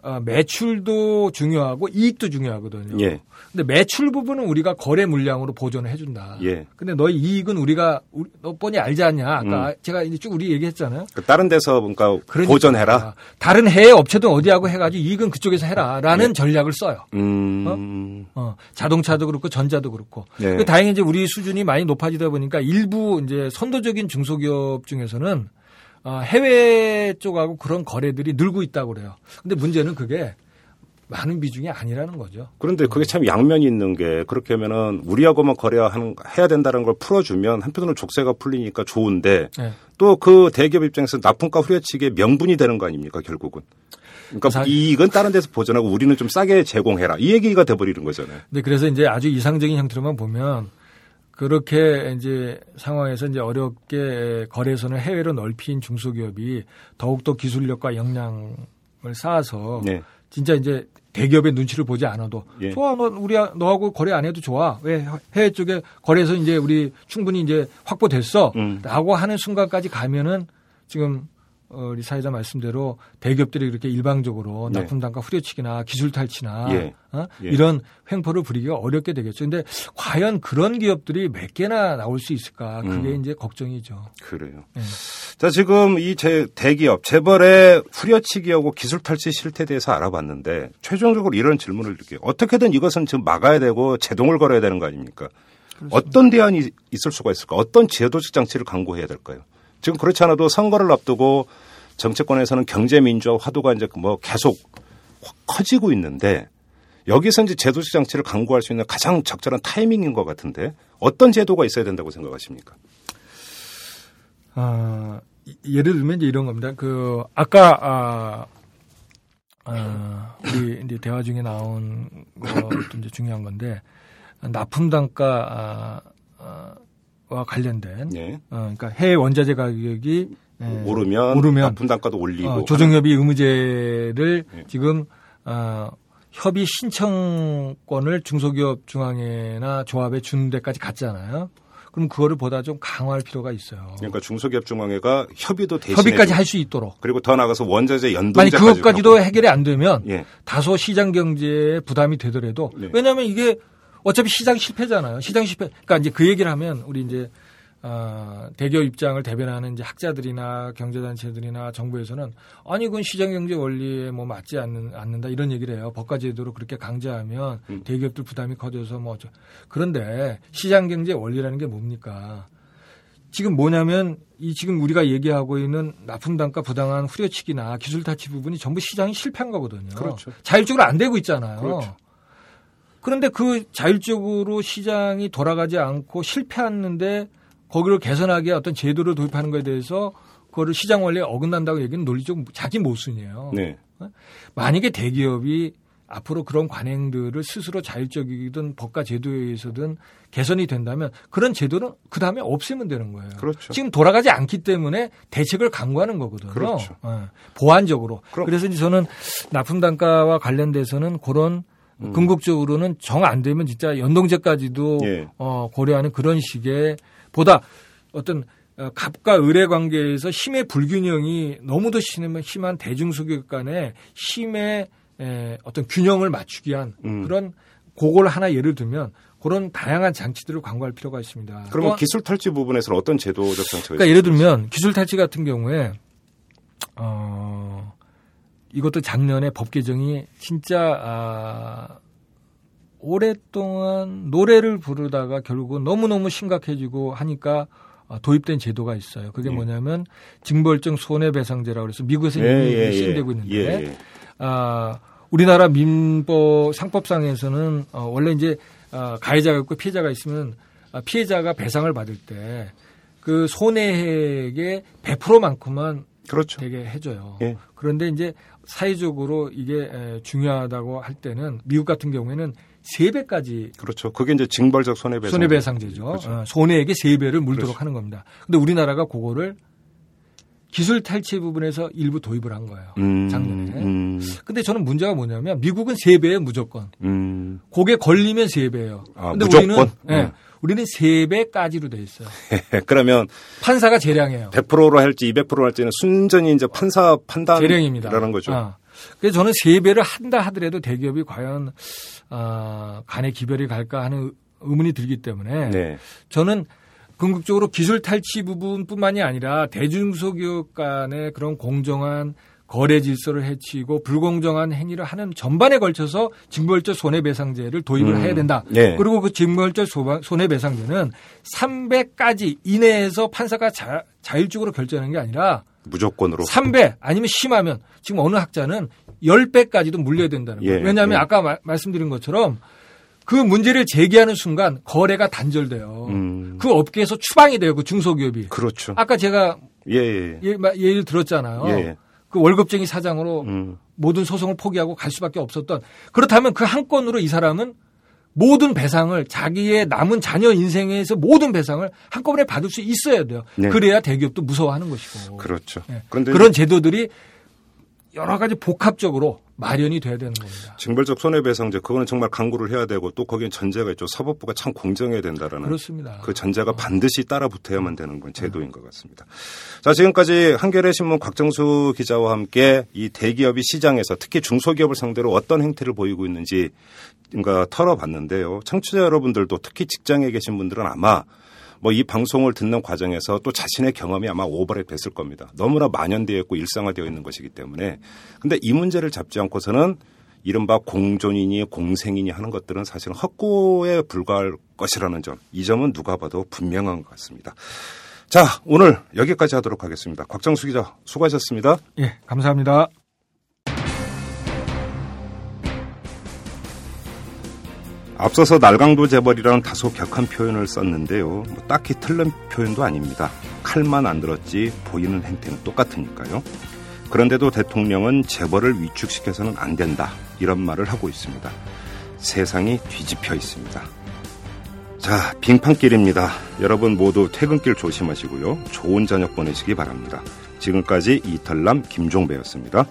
어, 매출도 중요하고 이익도 중요하거든요. 예. 근데 매출 부분은 우리가 거래 물량으로 보존을 해준다. 예. 근데 너희 이익은 우리가 우리- 너 뻔히 알지 않냐? 아까 제가 이제 쭉 우리 얘기했잖아요. 그 다른 데서 뭔가 그러니까 보전해라. 다른 해외 업체든 어디하고 해가지고 이익은 그쪽에서 해라라는 전략을 써요. 음. 어, 자동차도 그렇고 전자도 그렇고. 네. 그 다행히 이제 우리 수준이 많이 높아지다 보니까 일부 이제 선도적인 중소기업 중에서는 어, 해외 쪽하고 그런 거래들이 늘고 있다고 그래요. 근데 문제는 그게 많은 비중이 아니라는 거죠. 그런데 그게 참 양면이 있는 게 그렇게 하면은 우리하고만 거래하는 해야 된다는 걸 풀어주면 한편으로는 족쇄가 풀리니까 좋은데 네. 또그 대기업 입장에서 납품가 후려치기의 명분이 되는 거 아닙니까 결국은. 그러니까 사- 이익은 다른 데서 보전하고 우리는 좀 싸게 제공해라 이 얘기가 돼버리는 거잖아요. 근데 그래서 이제 아주 이상적인 형태로만 보면 그렇게 이제 상황에서 이제 어렵게 거래선을 해외로 넓힌 중소기업이 더욱더 기술력과 역량을 쌓아서 네. 진짜 이제 대기업의 눈치를 보지 않아도 예. 좋아 너 우리 너하고 거래 안 해도 좋아 왜 해외 쪽에 거래해서 이제 우리 충분히 이제 음. 확보됐어라고 하는 순간까지 가면은 지금 어, 우리 사회자 말씀대로 대기업들이 그렇게 일방적으로 네. 납품 단가 후려치기나 기술 탈취나 예. 어? 예. 이런 횡포를 부리기가 어렵게 되겠죠. 근데 과연 그런 기업들이 몇 개나 나올 수 있을까? 그게 음. 이제 걱정이죠. 그래요. 네. 자, 지금 이 제 대기업, 재벌의 후려치기하고 기술 탈취 실태에 대해서 알아봤는데, 최종적으로 이런 질문을 드릴게요. 어떻게든 이것은 지금 막아야 되고 제동을 걸어야 되는 거 아닙니까? 어떤 대안이 있을 수가 있을까? 어떤 제도적 장치를 강구해야 될까요? 지금 그렇지 않아도 선거를 앞두고 정치권에서는 경제 민주화 화두가 이제 뭐 계속 커지고 있는데 여기서 이제 제도적 장치를 강구할 수 있는 가장 적절한 타이밍인 것 같은데 어떤 제도가 있어야 된다고 생각하십니까? 아, 예를 들면 이제 이런 겁니다. 그 아까 아, 아 우리 이제 대화 중에 나온 것도 이제 중요한 건데 납품 단가 와 관련된 네. 어, 그러니까 해외 원자재 가격이 예, 오르면, 오르면 납품 단가도 올리고 어, 조정협의 의무제를 네. 지금 어, 협의 신청권을 중소기업 중앙회나 조합에 주는 데까지 갔잖아요. 그럼 그거를 보다 좀 강화할 필요가 있어요. 그러니까 중소기업 중앙회가 협의도 대신 협의까지 할 수 있도록. 그리고 더 나가서 원자재 연동제 그것까지도 해결이 안 되면 예. 다소 시장 경제에 부담이 되더라도 네. 왜냐하면 이게 어차피 시장 실패잖아요. 시장 실패. 그러니까 이제 그 얘기를 하면 우리 이제 어, 대기업 입장을 대변하는 이제 학자들이나 경제단체들이나 정부에서는 아니 그건 시장 경제 원리에 뭐 맞지 않는, 않는다 이런 얘기를 해요. 법과 제도로 그렇게 강제하면 음. 대기업들 부담이 커져서 뭐 어쩌. 그런데 시장 경제 원리라는 게 뭡니까? 지금 뭐냐면 이 지금 우리가 얘기하고 있는 납품 단가 부당한 후려치기나 기술 타치 부분이 전부 시장이 실패한 거거든요. 그렇죠. 자율적으로 안 되고 있잖아요. 그렇죠. 그런데 그 자율적으로 시장이 돌아가지 않고 실패했는데 거기를 개선하게 어떤 제도를 도입하는 것에 대해서 그거를 시장 원리에 어긋난다고 얘기는 논리적 자기 모순이에요. 네. 만약에 대기업이 앞으로 그런 관행들을 스스로 자율적이든 법과 제도에 의해서든 개선이 된다면 그런 제도는 그 다음에 없애면 되는 거예요. 그렇죠. 지금 돌아가지 않기 때문에 대책을 강구하는 거거든요. 그렇죠. 예, 보완적으로. 그럼- 그래서 이제 저는 납품 단가와 관련돼서는 그런 음. 궁극적으로는 정 안 되면 진짜 연동제까지도 예. 어, 고려하는 그런 식의 보다 어떤 어, 갑과 을의 관계에서 힘의 불균형이 너무도 심한, 심한 대중소기업 간의 힘의 에, 어떤 균형을 맞추기 위한 음. 그런 그걸 하나 예를 들면 그런 다양한 장치들을 강구할 필요가 있습니다. 그러면 또 기술 탈취 부분에서는 어떤 제도적 장치가 그러니까? 예를 들면 기술 탈취 같은 경우에 어 이것도 작년에 법 개정이 진짜 아 오랫동안 노래를 부르다가 결국은 너무너무 심각해지고 하니까 어, 도입된 제도가 있어요. 그게 예. 뭐냐면 징벌적 손해배상제라고 그래서 미국에서 예, 이미 예, 시행되고 예. 있는데 예, 예. 아, 우리나라 민법 상법상에서는 어, 원래 이제 아, 가해자가 있고 피해자가 있으면 아, 피해자가 배상을 받을 때 그 손해액의 100%만큼만 그렇죠. 되게 해줘요. 예. 그런데 이제 사회적으로 이게 에, 중요하다고 할 때는 미국 같은 경우에는 3배까지 그렇죠. 그게 이제 징벌적 손해배상. 손해배상제죠. 그렇죠. 어, 손해액의 3배를 물도록 그렇죠. 하는 겁니다. 근데 우리나라가 그거를 기술 탈취 부분에서 일부 도입을 한 거예요. 음, 작년에. 음, 근데 저는 문제가 뭐냐면 미국은 3배예요, 무조건. 음. 그게 걸리면 3배예요. 아, 근데 무조건? 우리는 예, 어. 우리는 3배까지로 돼 있어요. 그러면 판사가 재량해요. 100%로 할지 200%로 할지는 순전히 이제 판사 재량입니다. 판단이라는 거죠. 어. 그래서 저는 3배를 한다 하더라도 대기업이 과연 어, 간의 기별이 갈까 하는 의문이 들기 때문에 네. 저는 궁극적으로 기술 탈취 부분뿐만이 아니라 대중소기업 간의 그런 공정한 거래 질서를 해치고 불공정한 행위를 하는 전반에 걸쳐서 징벌적 손해배상제를 도입을 음, 해야 된다. 네. 그리고 그 징벌적 손해배상제는 300까지 이내에서 판사가 자, 자율적으로 결정하는 게 아니라 무조건으로. 3배 아니면 심하면 지금 어느 학자는 10배까지도 물려야 된다는 거예요. 예, 왜냐하면 예. 아까 마- 말씀드린 것처럼 그 문제를 제기하는 순간 거래가 단절돼요. 음. 그 업계에서 추방이 돼요. 그 중소기업이. 그렇죠. 아까 제가 예, 예. 예, 마- 예를 들었잖아요. 예. 그 월급쟁이 사장으로 음. 모든 소송을 포기하고 갈 수밖에 없었던 그렇다면 그 한 건으로 이 사람은 모든 배상을 자기의 남은 자녀 인생에서 모든 배상을 한꺼번에 받을 수 있어야 돼요. 네. 그래야 대기업도 무서워하는 것이고. 그렇죠. 예. 그런데 그런 제도들이 여러 가지 복합적으로 마련이 돼야 되는 겁니다. 징벌적 손해배상제 그거는 정말 강구를 해야 되고 또 거기엔 전제가 있죠. 사법부가 참 공정해야 된다라는 그렇습니다. 그 전제가 반드시 따라 붙어야만 되는 건 제도인 것 같습니다. 자, 지금까지 한겨레 신문 곽정수 기자와 함께 이 대기업이 시장에서 특히 중소기업을 상대로 어떤 행태를 보이고 있는지 그러니까 털어봤는데요. 청취자 여러분들도 특히 직장에 계신 분들은 아마 뭐 이 방송을 듣는 과정에서 또 자신의 경험이 아마 오버랩 됐을 겁니다. 너무나 만연되어 있고 일상화되어 있는 것이기 때문에. 근데 이 문제를 잡지 않고서는 이른바 공존이니 공생이니 하는 것들은 사실은 헛고에 불과할 것이라는 점, 이 점은 누가 봐도 분명한 것 같습니다. 자, 오늘 여기까지 하도록 하겠습니다. 곽정수 기자, 수고하셨습니다. 예, 감사합니다. 앞서서 날강도 재벌이라는 다소 격한 표현을 썼는데요. 뭐 딱히 틀린 표현도 아닙니다. 칼만 안 들었지 보이는 행태는 똑같으니까요. 그런데도 대통령은 재벌을 위축시켜서는 안 된다. 이런 말을 하고 있습니다. 세상이 뒤집혀 있습니다. 자, 빙판길입니다. 여러분 모두 퇴근길 조심하시고요. 좋은 저녁 보내시기 바랍니다. 지금까지 이털남 김종배였습니다.